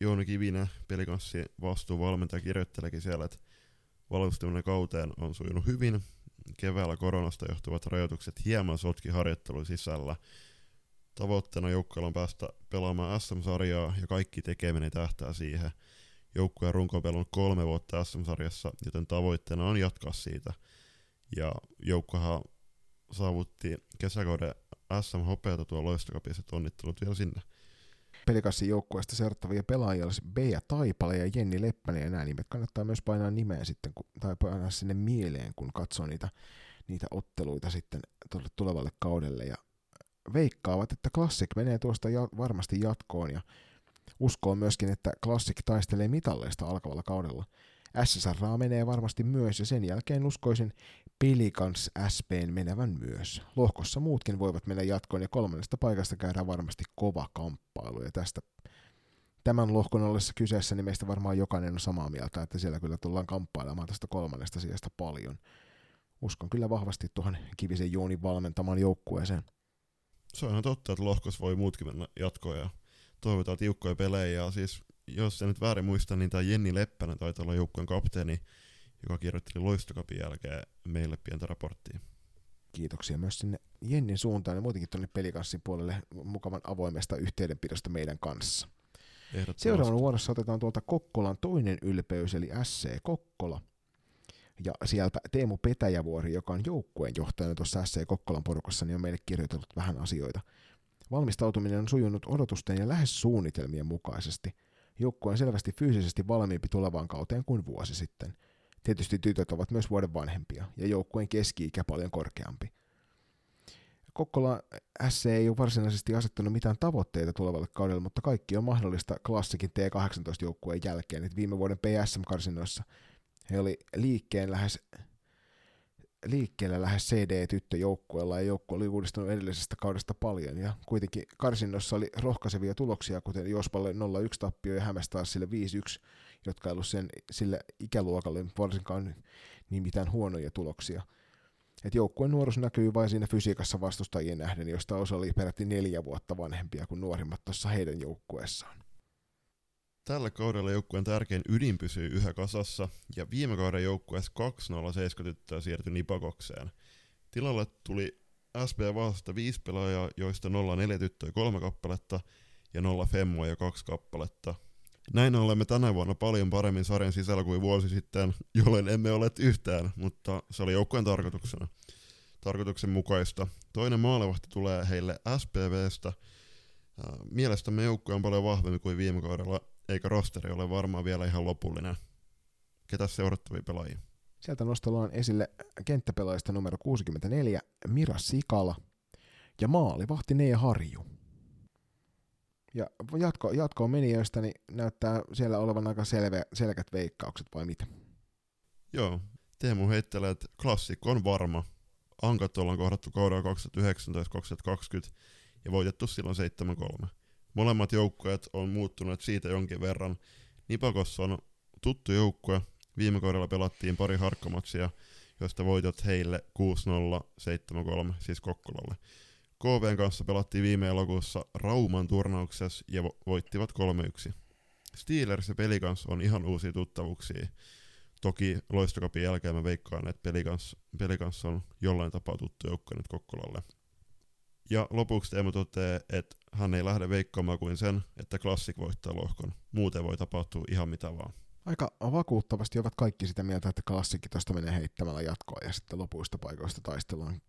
Jouni Kivinen pelikanssi vastuuvalmentaja kirjoittelekin siellä, että valmistuminen kauteen on sujunut hyvin. Keväällä koronasta johtuvat rajoitukset hieman sotki harjoittelun sisällä. Tavoitteena joukkueella on päästä pelaamaan SM-sarjaa ja kaikki tekeminen tähtää siihen. Joukkueen runko on pelannut kolme vuotta SM-sarjassa, joten tavoitteena on jatkaa siitä. Ja joukkuehan saavutti kesäkauden SM Hopeata tuo loistokapissa, onnittelut vielä sinne. Pelikassin joukkueesta seurattavia pelaajia olisi Bea Taipale ja Jenni Leppänen, ja nämä nimet kannattaa myös painaa nimeä sitten, kun, tai painaa sinne mieleen, kun katsoo niitä, niitä otteluita sitten tulevalle kaudelle, ja veikkaavat, että Classic menee tuosta ja, varmasti jatkoon, ja uskoo myöskin, että Classic taistelee mitalleista alkavalla kaudella. SSRaa menee varmasti myös ja sen jälkeen uskoisin Pelikans SPn menevän myös. Lohkossa muutkin voivat mennä jatkoon ja kolmannesta paikasta käydään varmasti kova kamppailu ja tästä tämän lohkon ollessa kyseessä, niin meistä varmaan jokainen on samaa mieltä, että siellä kyllä tullaan kamppailemaan tästä kolmannesta sijasta paljon. Uskon kyllä vahvasti tuohon Kivisen Joonin valmentamaan joukkueeseen. Se on ihan totta, että lohkos voi muutkin mennä jatkoon ja toivotaan tiukkoja pelejä. Ja siis, jos en nyt väärin muista, niin tämä Jenni Leppänen taitaa olla joukkueen kapteeni, joka kirjoitteli loistokapin jälkeen meille pientä raporttia. Kiitoksia myös sinne Jennin suuntaan ja muutenkin tuonne pelikanssin puolelle mukavan avoimesta yhteydenpidosta meidän kanssa. Seuraavana vuorossa otetaan tuolta Kokkolan toinen ylpeys, eli SC Kokkola. Ja sieltä Teemu Petäjävuori, joka on joukkueen johtajana tuossa SC Kokkolan porukassa, niin on meille kirjoitellut vähän asioita. Valmistautuminen on sujunut odotusten ja lähes suunnitelmien mukaisesti. Joukkue on selvästi fyysisesti valmiimpi tulevaan kauteen kuin vuosi sitten. Tietysti tytöt ovat myös vuoden vanhempia, ja joukkueen keski-ikä paljon korkeampi. Kokkola SC ei ole varsinaisesti asettanut mitään tavoitteita tulevalle kaudelle, mutta kaikki on mahdollista klassikin T18-joukkueen jälkeen. Et viime vuoden PSM-karsinnoissa he oli liikkeen lähes, liikkeellä lähes CD-tyttöjoukkueella ja joukkue oli uudistunut edellisestä kaudesta paljon ja kuitenkin karsinnossa oli rohkaisevia tuloksia, kuten Jospalle 0-1 tappio ja Hämes taas sille 5-1, jotka ei ollut sen, sille ikäluokalle varsinkaan niin mitään huonoja tuloksia – että joukkueen nuoruus näkyy vain siinä fysiikassa vastustajien nähden, josta osa oli peräti neljä vuotta vanhempia kuin nuorimmat tuossa heidän joukkueessaan. Tällä kaudella joukkueen tärkein ydin pysyy yhä kasassa, ja viime kauden joukkueessa 2-0-7 tyttöä siirtyi Nipakokseen. Tilalle tuli SB vasta viisi pelaajaa, joista 0-4 tyttöä kolme kappaletta ja 0 femmoa ja kaksi kappaletta – näin olemme tänä vuonna paljon paremmin sarjan sisällä kuin vuosi sitten, jolloin emme ole yhtään, mutta se oli joukkueen tarkoituksena. Tarkoituksen mukaista. Toinen maalevahti tulee heille SPVstä. Mielestämme joukkue on paljon vahvempi kuin viime kaudella, eikä rosteri ole varmaan vielä ihan lopullinen. Ketä seurattavia pelaajia? Sieltä nostellaan esille kenttäpelaajista numero 64 Mira Sikala ja maalivahti Nee Harju. Ja jatko, jatkoon menijöistä niin näyttää siellä olevan aika selve, selkät veikkaukset vai mitä? Joo, Teemu heittelee, että klassikko on varma. Ankat ollaan kohdattu kaudella 2019-2020 ja voitettu silloin 7-3. Molemmat joukkueet on muuttuneet siitä jonkin verran. Nipakossa on tuttu joukkue. Viime kaudella pelattiin pari harkkamatsia, joista voitot heille 6-0, 7-3, siis Kokkolalle. KVn kanssa pelattiin viime elokuussa Rauman turnauksessa ja vo- voittivat 3-1. Steelers ja Pelikans on ihan uusia tuttavuuksia. Toki loistokapin jälkeen mä veikkaan, että Pelikans, Pelikans on jollain tapaa tuttu joukko nyt Kokkolalle. Ja lopuksi Teemu toteaa, että hän ei lähde veikkaamaan kuin sen, että Classic voittaa lohkon. Muuten voi tapahtua ihan mitä vaan. Aika vakuuttavasti ovat kaikki sitä mieltä, että klassikki tuosta menee heittämällä jatkoa ja sitten lopuista paikoista taistellaan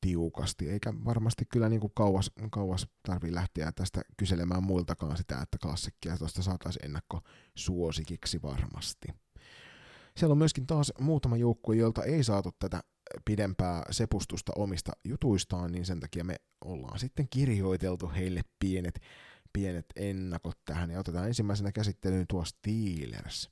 tiukasti, eikä varmasti kyllä niin kuin kauas, kauas tarvii lähteä tästä kyselemään muiltakaan sitä, että klassikkia tuosta saataisiin ennakko suosikiksi varmasti. Siellä on myöskin taas muutama joukkue, joilta ei saatu tätä pidempää sepustusta omista jutuistaan, niin sen takia me ollaan sitten kirjoiteltu heille pienet, pienet ennakot tähän, ja otetaan ensimmäisenä käsittelyyn tuo Steelers.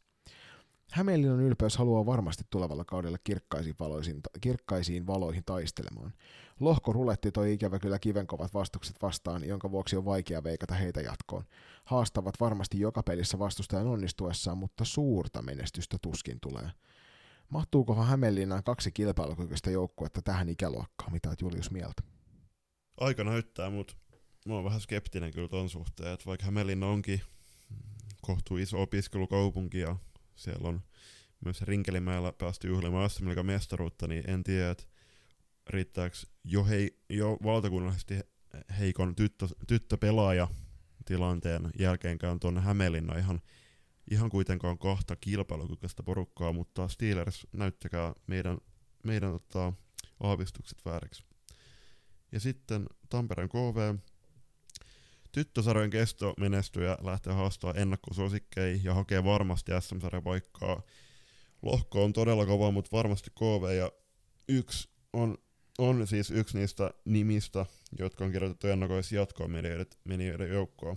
Hämeenlinnan ylpeys haluaa varmasti tulevalla kaudella kirkkaisiin, valoihin, kirkkaisiin valoihin taistelemaan. Lohko ruletti toi ikävä kyllä kivenkovat vastukset vastaan, jonka vuoksi on vaikea veikata heitä jatkoon. Haastavat varmasti joka pelissä vastustajan onnistuessaan, mutta suurta menestystä tuskin tulee. Mahtuukohan Hämeenlinnan kaksi kilpailukykyistä joukkuetta tähän ikäluokkaan? Mitä olet Julius mieltä? Aika näyttää, mutta mä oon vähän skeptinen kyllä ton suhteen, että vaikka Hämeenlinna onkin kohtuu iso opiskelukaupunki ja siellä on myös Rinkelimäellä päästy juhlimaan SM mestaruutta, niin en tiedä, että riittääkö jo, hei, jo valtakunnallisesti heikon tyttö, tyttöpelaaja tilanteen jälkeenkään tuonne Hämeenlinna ihan, ihan kuitenkaan kahta kilpailukykyistä porukkaa, mutta Steelers näyttäkää meidän, meidän tota, aavistukset vääriksi. Ja sitten Tampereen KV, tyttösarjojen kesto menestyjä lähtee haastaa ennakkosuosikkeihin ja hakee varmasti SM-sarjan paikkaa. Lohko on todella kova, mutta varmasti KV ja yksi on, on siis yksi niistä nimistä, jotka on kirjoitettu ennakoissa jatkoon menijöiden joukkoon.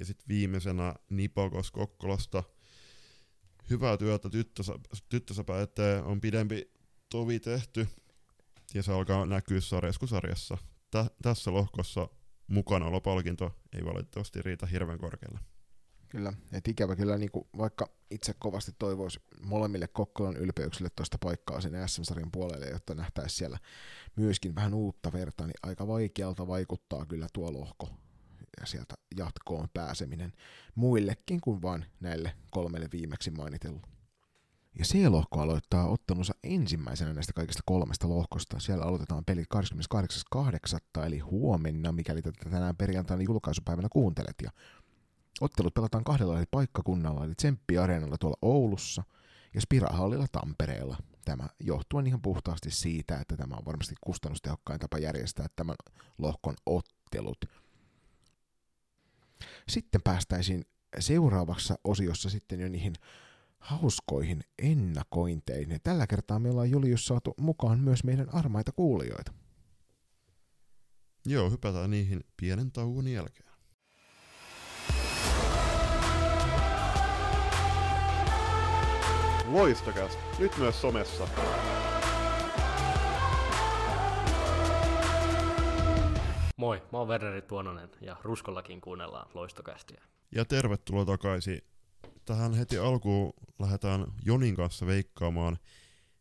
Ja sitten viimeisenä Nipakos Kokkolasta. hyvää työtä tyttösä, tyttösäpä eteen, on pidempi tovi tehty, ja se alkaa näkyä sarjassa. Tä, tässä lohkossa mukana palkinto ei valitettavasti riitä hirveän korkealle. Kyllä, että ikävä kyllä, niin kuin vaikka itse kovasti toivoisi molemmille Kokkolan ylpeyksille tuosta paikkaa sinne SM-sarjan puolelle, jotta nähtäisi siellä myöskin vähän uutta verta, niin aika vaikealta vaikuttaa kyllä tuo lohko ja sieltä jatkoon pääseminen muillekin kuin vain näille kolmelle viimeksi mainitellut. Ja C-lohko aloittaa ottelunsa ensimmäisenä näistä kaikista kolmesta lohkosta. Siellä aloitetaan pelit 28.8. eli huomenna, mikäli tätä tänään perjantaina julkaisupäivänä kuuntelet. Ja ottelut pelataan kahdella eri paikkakunnalla, eli Tsemppi Areenalla tuolla Oulussa ja Spirahallilla Tampereella. Tämä johtuen ihan puhtaasti siitä, että tämä on varmasti kustannustehokkain tapa järjestää tämän lohkon ottelut. Sitten päästäisiin seuraavassa osiossa sitten jo niihin hauskoihin ennakointeihin. Ja tällä kertaa me ollaan Julius saatu mukaan myös meidän armaita kuulijoita. Joo, hypätään niihin pienen tauon jälkeen. Loistokäs, nyt myös somessa. Moi, mä oon Werneri Tuononen ja Ruskollakin kuunnellaan Loistokästiä. Ja tervetuloa takaisin. Tähän heti alkuun lähdetään Jonin kanssa veikkaamaan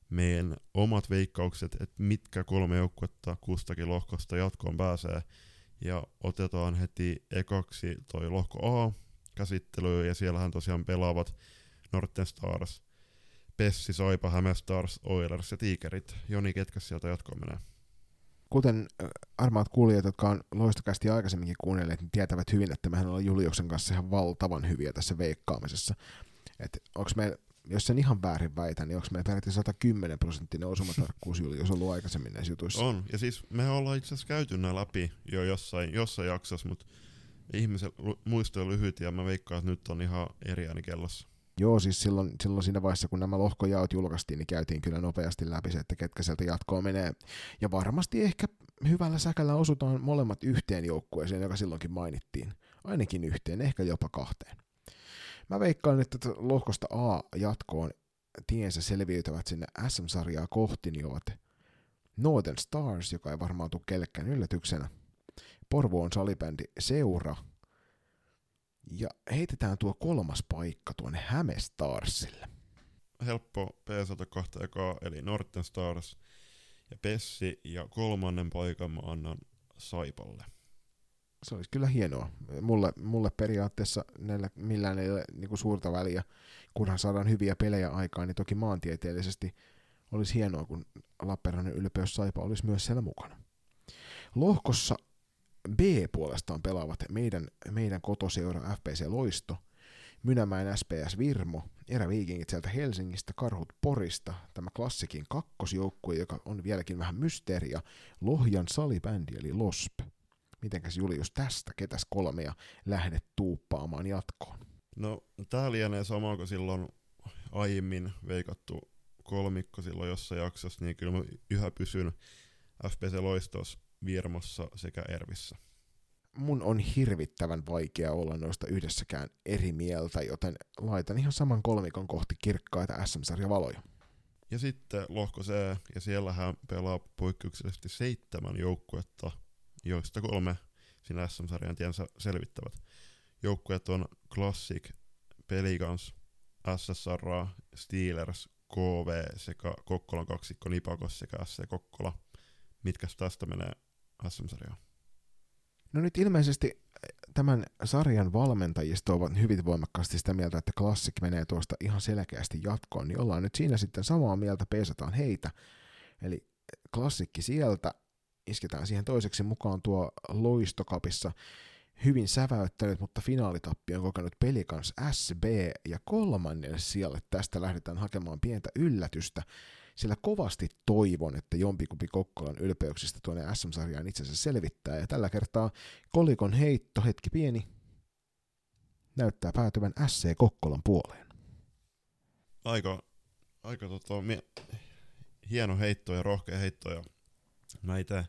meidän omat veikkaukset, että mitkä kolme joukkuetta kustakin lohkosta jatkoon pääsee. Ja otetaan heti ekaksi toi lohko A käsittelyyn, ja siellähän tosiaan pelaavat Norten Stars, Pessi, Saipa, Hämestars, Oilers ja Tiikerit. Joni, ketkä sieltä jatkoon menee? Kuten armaat kuulijat, jotka on loistokästi aikaisemminkin kuunnelleet, niin tietävät hyvin, että mehän ollaan Juliuksen kanssa ihan valtavan hyviä tässä veikkaamisessa. Et onks me, jos sen ihan väärin väitän, niin onko meillä periaatteessa 110 prosenttinen osumatarkkuus Julius ollut aikaisemmin näissä jutuissa? On, ja siis me ollaan itse asiassa käyty nämä läpi jo jossain, jossain jaksossa, mutta ihmisen muisto on lyhyt ja mä veikkaan, että nyt on ihan eri ääni kellossa. Joo, siis silloin, silloin siinä vaiheessa, kun nämä lohkojaot julkaistiin, niin käytiin kyllä nopeasti läpi se, että ketkä sieltä jatkoon menee. Ja varmasti ehkä hyvällä säkällä osutaan molemmat yhteen joukkueeseen, joka silloinkin mainittiin. Ainakin yhteen, ehkä jopa kahteen. Mä veikkaan, että lohkosta A jatkoon tiensä selviytyvät sinne SM-sarjaa kohti, niin ovat Northern Stars, joka ei varmaan tule kellekään yllätyksenä. Porvoon salibändi Seura – ja heitetään tuo kolmas paikka tuonne Hämestarsille. Helppo P1 kahta ekaa, eli Norten Stars ja Pessi, ja kolmannen paikan mä annan Saipalle. Se olisi kyllä hienoa. Mulle, mulle periaatteessa näillä, millään ei ole niin kuin suurta väliä, kunhan saadaan hyviä pelejä aikaan, niin toki maantieteellisesti olisi hienoa, kun Lappeenrannan ylpeys Saipa olisi myös siellä mukana. Lohkossa B puolestaan pelaavat meidän, meidän kotoseura FPC Loisto, Mynämäen SPS Virmo, Eräviikingit sieltä Helsingistä, Karhut Porista, tämä klassikin kakkosjoukkue, joka on vieläkin vähän mysteeriä, Lohjan salibändi eli LOSP. Mitenkäs Julius tästä, ketäs kolmea lähdet tuuppaamaan jatkoon? No, tää lienee sama kuin silloin aiemmin veikattu kolmikko silloin jossain jaksossa, niin kyllä mä yhä pysyn FPC Loistos Virmossa sekä Ervissä. Mun on hirvittävän vaikea olla noista yhdessäkään eri mieltä, joten laitan ihan saman kolmikon kohti kirkkaita SM-sarjavaloja. Ja sitten lohko C, ja siellähän pelaa poikkeuksellisesti seitsemän joukkuetta, joista kolme siinä SM-sarjan tiensä selvittävät. Joukkueet on Classic, Pelicans, SSR, Steelers, KV sekä Kokkolan kaksikko Nipakos sekä SC Kokkola. Mitkä tästä menee SM-sarjaa? No nyt ilmeisesti tämän sarjan valmentajista ovat hyvin voimakkaasti sitä mieltä, että klassik menee tuosta ihan selkeästi jatkoon, niin ollaan nyt siinä sitten samaa mieltä, peesataan heitä. Eli klassikki sieltä, isketään siihen toiseksi mukaan tuo loistokapissa hyvin säväyttänyt, mutta finaalitappi on kokenut pelikans SB ja kolmannen sijalle tästä lähdetään hakemaan pientä yllätystä sillä kovasti toivon, että jompikumpi Kokkolan ylpeyksistä tuonne SM-sarjaan itsensä selvittää, ja tällä kertaa kolikon heitto, hetki pieni, näyttää päätyvän SC Kokkolan puoleen. Aika, aika tota, mie- hieno heitto ja rohkea heitto, ja mä itse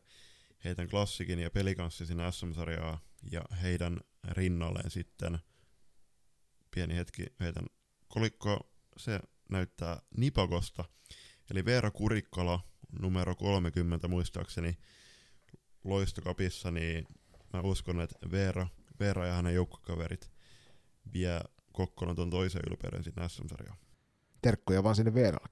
heitän klassikin ja pelikanssi sinne SM-sarjaa, ja heidän rinnalleen sitten pieni hetki heitän kolikko se näyttää Nipakosta. Eli Veera Kurikkala, numero 30 muistaakseni, loistokapissa, niin mä uskon, että Veera, Veera ja hänen joukkokaverit vie Kokkolan tuon toisen ylpeyden sinne SM-sarjaan. Terkkoja vaan sinne Veeralle.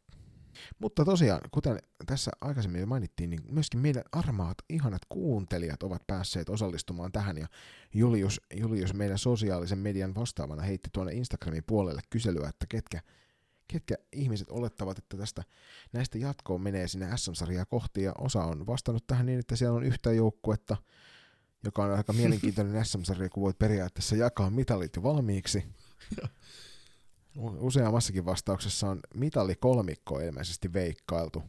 Mutta tosiaan, kuten tässä aikaisemmin mainittiin, niin myöskin meidän armaat, ihanat kuuntelijat ovat päässeet osallistumaan tähän, ja Julius, Julius meidän sosiaalisen median vastaavana heitti tuonne Instagramin puolelle kyselyä, että ketkä, ketkä ihmiset olettavat, että tästä näistä jatkoon menee sinne SM-sarjaa kohti, ja osa on vastannut tähän niin, että siellä on yhtä joukkuetta, joka on aika mielenkiintoinen SM-sarja, kun voit periaatteessa jakaa mitalit jo valmiiksi. Useammassakin vastauksessa on mitali kolmikko ilmeisesti veikkailtu.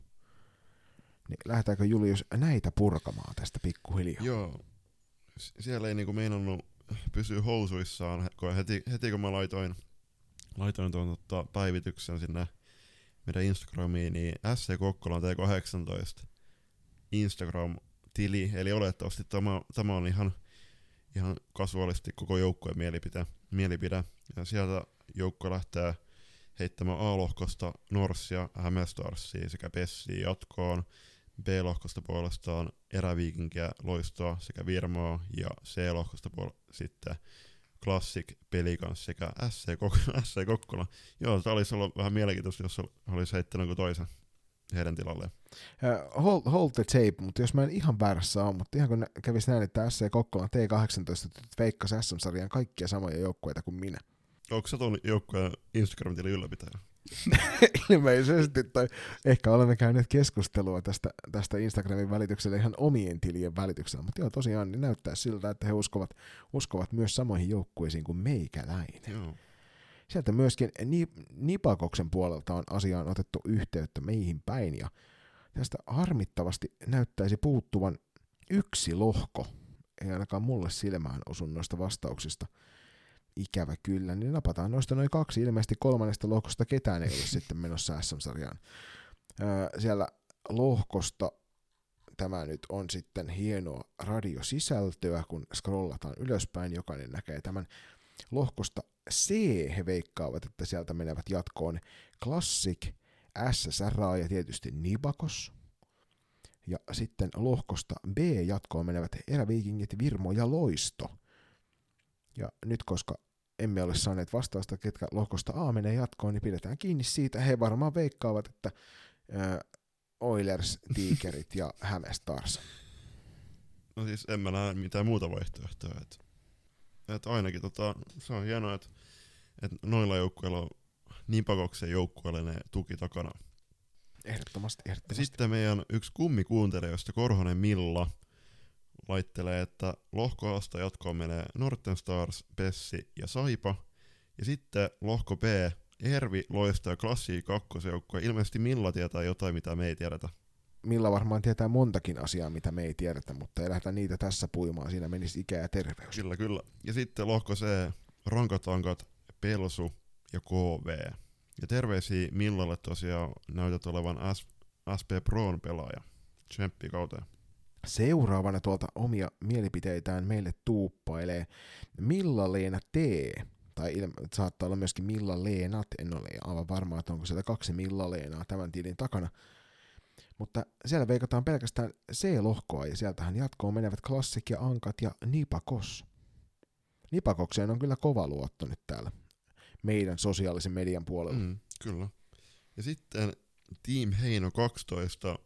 Niin lähdetäänkö Julius näitä purkamaan tästä pikkuhiljaa? Joo, S- siellä ei niinku meinannut pysyä housuissaan, kun heti, heti kun mä laitoin, laitoin tuon tota, päivityksen sinne meidän Instagramiin, niin SC Kokkolan T18 Instagram-tili, eli olettavasti tämä, tämä on ihan, ihan kasuaalisti koko joukkueen mielipide, mielipide. Ja sieltä joukko lähtee heittämään A-lohkosta Norssia, Hämestarsia sekä Pessiä jatkoon. B-lohkosta puolestaan Eräviikinkiä, Loistoa sekä Virmoa ja C-lohkosta puol- sitten Classic Pelikans sekä SC, Kok- SC Kokkola. Joo, tämä olisi ollut vähän mielenkiintoista, jos olisi heittänyt jonkun toisen heidän tilalleen. Uh, hold, hold the tape, mutta jos mä en ihan väärässä ole, mutta ihan kun kävisi näin, että SC Kokkolan T18 veikkasi SM-sarjan kaikkia samoja joukkueita kuin minä. Onko sä tuon joukkueen Instagram-tilin ylläpitäjä? Ilmeisesti, tai ehkä olemme käyneet keskustelua tästä, tästä Instagramin välityksellä ihan omien tilien välityksellä, mutta joo, tosiaan niin näyttää siltä, että he uskovat, uskovat myös samoihin joukkueisiin kuin meikäläinen. Joo. Sieltä myöskin Ni- Nipakoksen puolelta on asiaan otettu yhteyttä meihin päin, ja tästä harmittavasti näyttäisi puuttuvan yksi lohko, ei ainakaan mulle silmään osu noista vastauksista. Ikävä kyllä, niin napataan noista noin kaksi. Ilmeisesti kolmannesta lohkosta ketään ei ole sitten menossa SM-sarjaan. Öö, siellä lohkosta tämä nyt on sitten hienoa radiosisältöä, kun scrollataan ylöspäin, jokainen näkee tämän lohkosta C he veikkaavat, että sieltä menevät jatkoon Classic, SSRA ja tietysti Nibakos. Ja sitten lohkosta B jatkoon menevät Eräviikingit, Virmo ja Loisto. Ja nyt koska emme ole saaneet vastausta, ketkä lohkosta A menee jatkoon, niin pidetään kiinni siitä. He varmaan veikkaavat, että äh, Oilers, Tigerit ja Hämestars. No siis en mä näe mitään muuta vaihtoehtoa. Et, et ainakin tota, se on hienoa, että et noilla joukkueilla on niin pakoksen joukkueelle ne tuki takana. Ehdottomasti, Ja ehdottomasti. sitten meidän yksi kummikuuntelijoista, Korhonen Milla, laittelee, että lohko Asta jatkoon menee Norten Stars, Pessi ja Saipa. Ja sitten lohko B, Ervi, Loista ja Klassi kakkosjoukkue. Ilmeisesti Milla tietää jotain, mitä me ei tiedetä. Milla varmaan tietää montakin asiaa, mitä me ei tiedetä, mutta ei lähdetä niitä tässä puimaan. Siinä menisi ikä ja terveys. Kyllä, kyllä. Ja sitten lohko C, Rankatankat, Pelsu ja KV. Ja terveisiä Millalle tosiaan näytät olevan SP Proon pelaaja. Tsemppi kauteen. Seuraavana tuolta omia mielipiteitään meille tuuppailee Milla-Leena T. Tai ilme- saattaa olla myöskin Milla-Leenat, en ole aivan varma, että onko siellä kaksi Milla-Leenaa tämän tilin takana. Mutta siellä veikataan pelkästään C-lohkoa ja sieltähän jatkoon menevät Klassik ja Ankat ja Nipakos. Nipakokseen on kyllä kova luotto nyt täällä meidän sosiaalisen median puolella. Mm, kyllä. Ja sitten Team Heino 12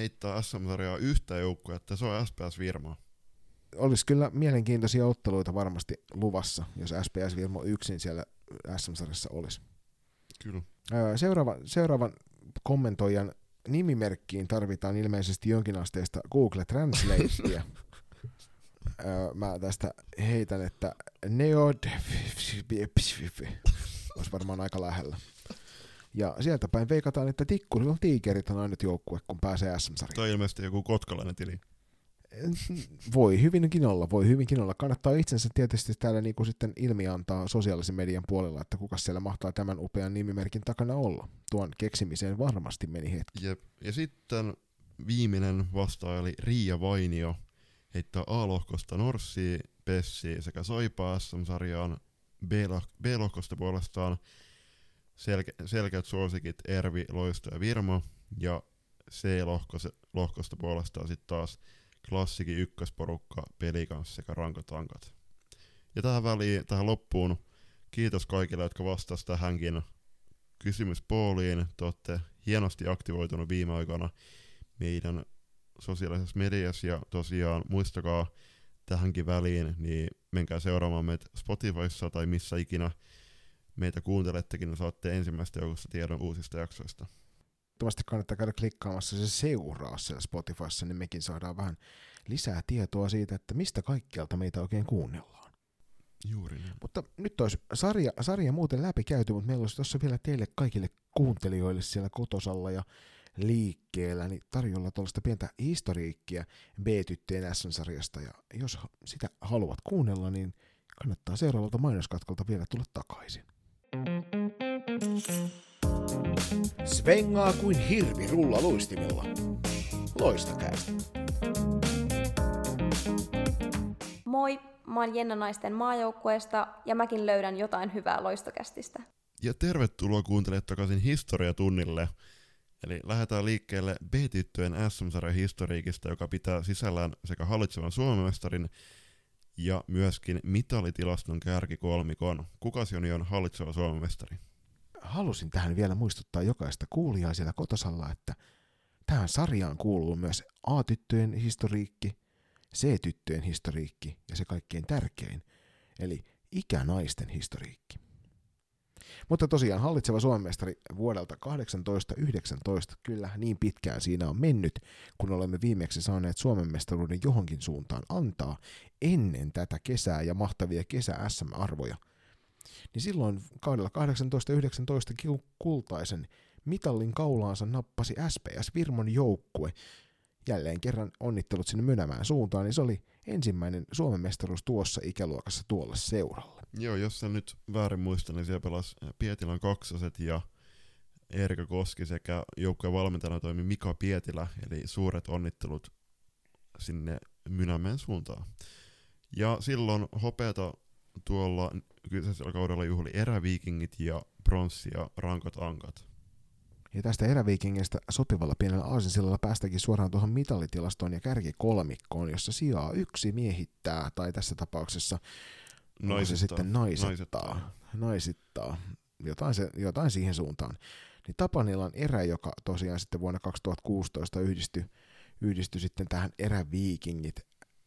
heittää SM-sarjaa yhtä joukkoa, että se on SPS Virma. Olisi kyllä mielenkiintoisia otteluita varmasti luvassa, jos SPS Virmo yksin siellä SM-sarjassa olisi. Kyllä. Seuraava, seuraavan kommentoijan nimimerkkiin tarvitaan ilmeisesti jonkinasteista Google Translatea. Mä tästä heitän, että Neod olisi varmaan aika lähellä. Ja sieltä päin veikataan, että Tikkurilla Tigerit on ainut joukkue, kun pääsee SM-sarjaan. Toi on ilmeisesti joku kotkalainen tili. Voi hyvinkin olla, voi hyvinkin olla. Kannattaa itsensä tietysti täällä niin kuin sitten ilmi antaa sosiaalisen median puolella, että kuka siellä mahtaa tämän upean nimimerkin takana olla. Tuon keksimiseen varmasti meni hetki. Jep. Ja sitten viimeinen vastaaja oli Riia Vainio. Heittää A-lohkosta Norssi, Pessi sekä Saipaa SM-sarjaan. B-lohkosta puolestaan selke- selkeät suosikit Ervi, Loisto ja Virmo, ja C-lohkosta puolestaan sitten taas klassikin ykkösporukka, pelikans sekä rankotankat. Ja tähän väliin, tähän loppuun, kiitos kaikille, jotka vastasivat tähänkin kysymyspooliin. Te olette hienosti aktivoitunut viime aikoina meidän sosiaalisessa mediassa ja tosiaan muistakaa tähänkin väliin, niin menkää seuraamaan meitä Spotifyssa tai missä ikinä meitä kuuntelettekin, niin saatte ensimmäistä joukossa tiedon uusista jaksoista. Ehdottomasti kannattaa käydä klikkaamassa se seuraa siellä Spotifyssa, niin mekin saadaan vähän lisää tietoa siitä, että mistä kaikkialta meitä oikein kuunnellaan. Juuri niin. Mutta nyt olisi sarja, sarja muuten läpi käyty, mutta meillä olisi tuossa vielä teille kaikille kuuntelijoille siellä kotosalla ja liikkeellä, niin tarjolla tuollaista pientä historiikkia B-tyttöjen S-sarjasta, ja jos sitä haluat kuunnella, niin kannattaa seuraavalta mainoskatkolta vielä tulla takaisin. Svengaa kuin hirvi rulla luistimella. Loistakäistä. Moi, mä oon Jenna Naisten maajoukkueesta ja mäkin löydän jotain hyvää loistokästistä. Ja tervetuloa kuuntelemaan takaisin historiatunnille. Eli lähdetään liikkeelle B-tyttöjen SM-sarjan historiikista, joka pitää sisällään sekä hallitsevan suomestarin ja myöskin mitalitilaston kärkikolmikon. Kuka on hallitseva suomenmestari? Halusin tähän vielä muistuttaa jokaista kuulijaa siellä kotosalla, että tähän sarjaan kuuluu myös A-tyttöjen historiikki, C-tyttöjen historiikki ja se kaikkein tärkein, eli ikänaisten historiikki. Mutta tosiaan hallitseva suomenmestari vuodelta 1819, kyllä niin pitkään siinä on mennyt, kun olemme viimeksi saaneet Suomen mestaruuden johonkin suuntaan antaa ennen tätä kesää ja mahtavia kesä SM-arvoja. Niin silloin kaudella 1819 kultaisen mitallin kaulaansa nappasi SPS Virmon joukkue. Jälleen kerran onnittelut sinne Mynämään suuntaan, niin se oli ensimmäinen Suomen mestaruus tuossa ikäluokassa tuolle seuralle. Joo, jos sen nyt väärin muistan, niin siellä pelasi Pietilän kaksoset ja Erika Koski sekä joukkueen valmentajana toimi Mika Pietilä, eli suuret onnittelut sinne Mynämeen suuntaan. Ja silloin hopeata tuolla kyseisellä kaudella juhli eräviikingit ja pronssia rankot ankat. Ja tästä eräviikingistä sopivalla pienellä aasinsillalla päästäkin suoraan tuohon mitallitilastoon ja kärkikolmikkoon, jossa sijaa yksi miehittää, tai tässä tapauksessa naisittaa. se sitten naisittaa, naisittaa, naisittaa jotain, se, jotain siihen suuntaan. Niin Tapanilan erä, joka tosiaan sitten vuonna 2016 yhdistyi, yhdistyi sitten tähän eräviikingit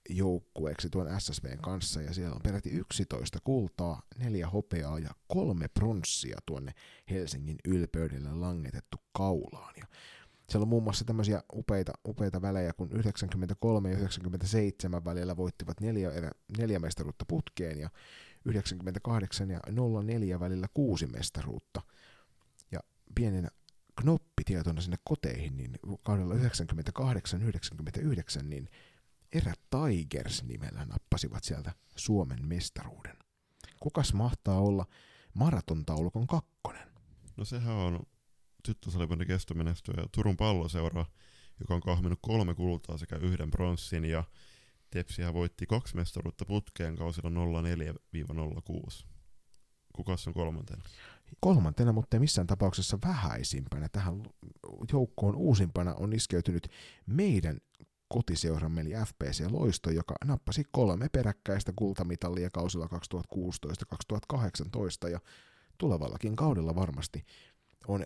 joukkueeksi tuon SSVn kanssa, ja siellä on peräti 11 kultaa, neljä hopeaa ja kolme pronssia tuonne Helsingin ylpeydelle langetettu kaulaan. Ja siellä on muun muassa tämmöisiä upeita, upeita välejä, kun 93 ja 97 välillä voittivat neljä, neljä mestaruutta putkeen, ja 98 ja 04 välillä kuusi mestaruutta. Ja pienenä knoppitietona sinne koteihin, niin kaudella 98-99, niin Erä Tigers nimellä nappasivat sieltä Suomen mestaruuden. Kukas mahtaa olla maratontaulukon kakkonen? No sehän on tyttösalibändin kestomenestyjä Turun palloseura, joka on kahminut kolme kultaa sekä yhden pronssin ja Tepsihän voitti kaksi mestaruutta putkeen kausilla 04-06. Kukas on kolmantena? Kolmantena, mutta ei missään tapauksessa vähäisimpänä. Tähän joukkoon uusimpana on iskeytynyt meidän kotiseuramme eli FPC Loisto, joka nappasi kolme peräkkäistä kultamitalia kausilla 2016-2018 ja tulevallakin kaudella varmasti on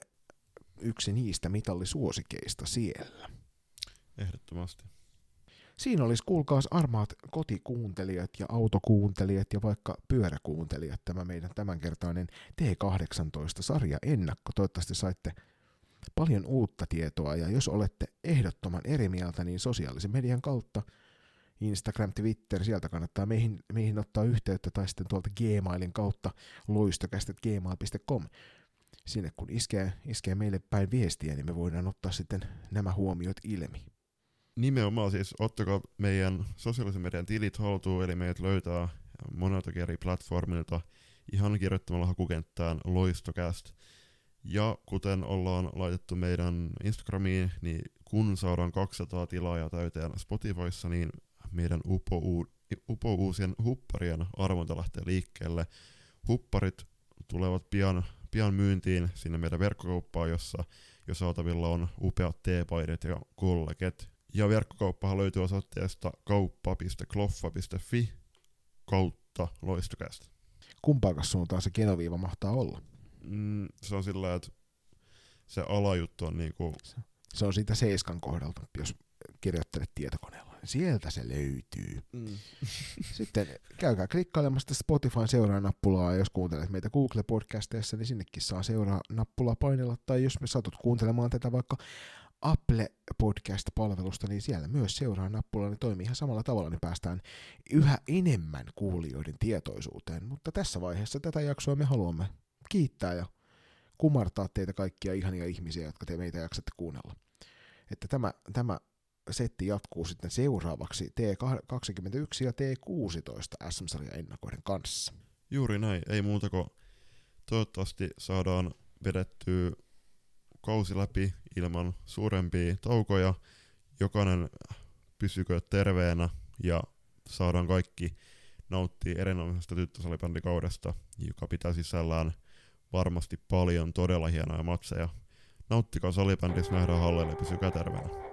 yksi niistä mitallisuosikeista siellä. Ehdottomasti. Siinä olisi kuulkaas armaat kotikuuntelijat ja autokuuntelijat ja vaikka pyöräkuuntelijat tämä meidän tämänkertainen T18-sarja ennakko. Toivottavasti saitte paljon uutta tietoa ja jos olette ehdottoman eri mieltä, niin sosiaalisen median kautta Instagram, Twitter, sieltä kannattaa meihin, meihin ottaa yhteyttä tai sitten tuolta Gmailin kautta loistokästet.gmail.com. Sinne kun iskee, iskee meille päin viestiä, niin me voidaan ottaa sitten nämä huomiot ilmi. Nimenomaan siis ottakaa meidän sosiaalisen median tilit haltuun, eli meidät löytää monelta eri platformilta ihan kirjoittamalla hakukenttään loistokäst. Ja kuten ollaan laitettu meidän Instagramiin, niin kun saadaan 200 tilaajaa täyteen Spotifyssa, niin meidän upo, upo uusien hupparien arvonta lähtee liikkeelle. Hupparit tulevat pian pian myyntiin sinne meidän verkkokauppaan, jossa jo saatavilla on upeat teepaidat ja kolleket. Ja verkkokauppahan löytyy osoitteesta kauppa.kloffa.fi kautta loistokästä. Kumpaakas suuntaan se genoviiva mahtaa olla? Mm, se on sillä että se alajuttu on niinku... Se on siitä seiskan kohdalta, jos kirjoittelet tietokoneella. Sieltä se löytyy. Mm. Sitten käykää klikkailemassa Spotifyn seuraa-nappulaa, ja jos kuuntelet meitä Google-podcasteissa, niin sinnekin saa seuraa-nappulaa painella, tai jos me satut kuuntelemaan tätä vaikka Apple Podcast-palvelusta, niin siellä myös seuraa nappula, niin toimii ihan samalla tavalla, niin päästään yhä enemmän kuulijoiden tietoisuuteen. Mutta tässä vaiheessa tätä jaksoa me haluamme kiittää ja kumartaa teitä kaikkia ihania ihmisiä, jotka te meitä jaksatte kuunnella. Että tämä, tämä setti jatkuu sitten seuraavaksi T21 ja T16 SM-sarjan ennakoiden kanssa. Juuri näin, ei muuta kuin toivottavasti saadaan vedettyä kausi läpi ilman suurempia taukoja. Jokainen pysykö terveenä ja saadaan kaikki nauttia erinomaisesta tyttösalibändikaudesta, joka pitää sisällään varmasti paljon todella hienoja matseja. Nauttikaa salibändissä, nähdään hallelle, pysykää terveenä.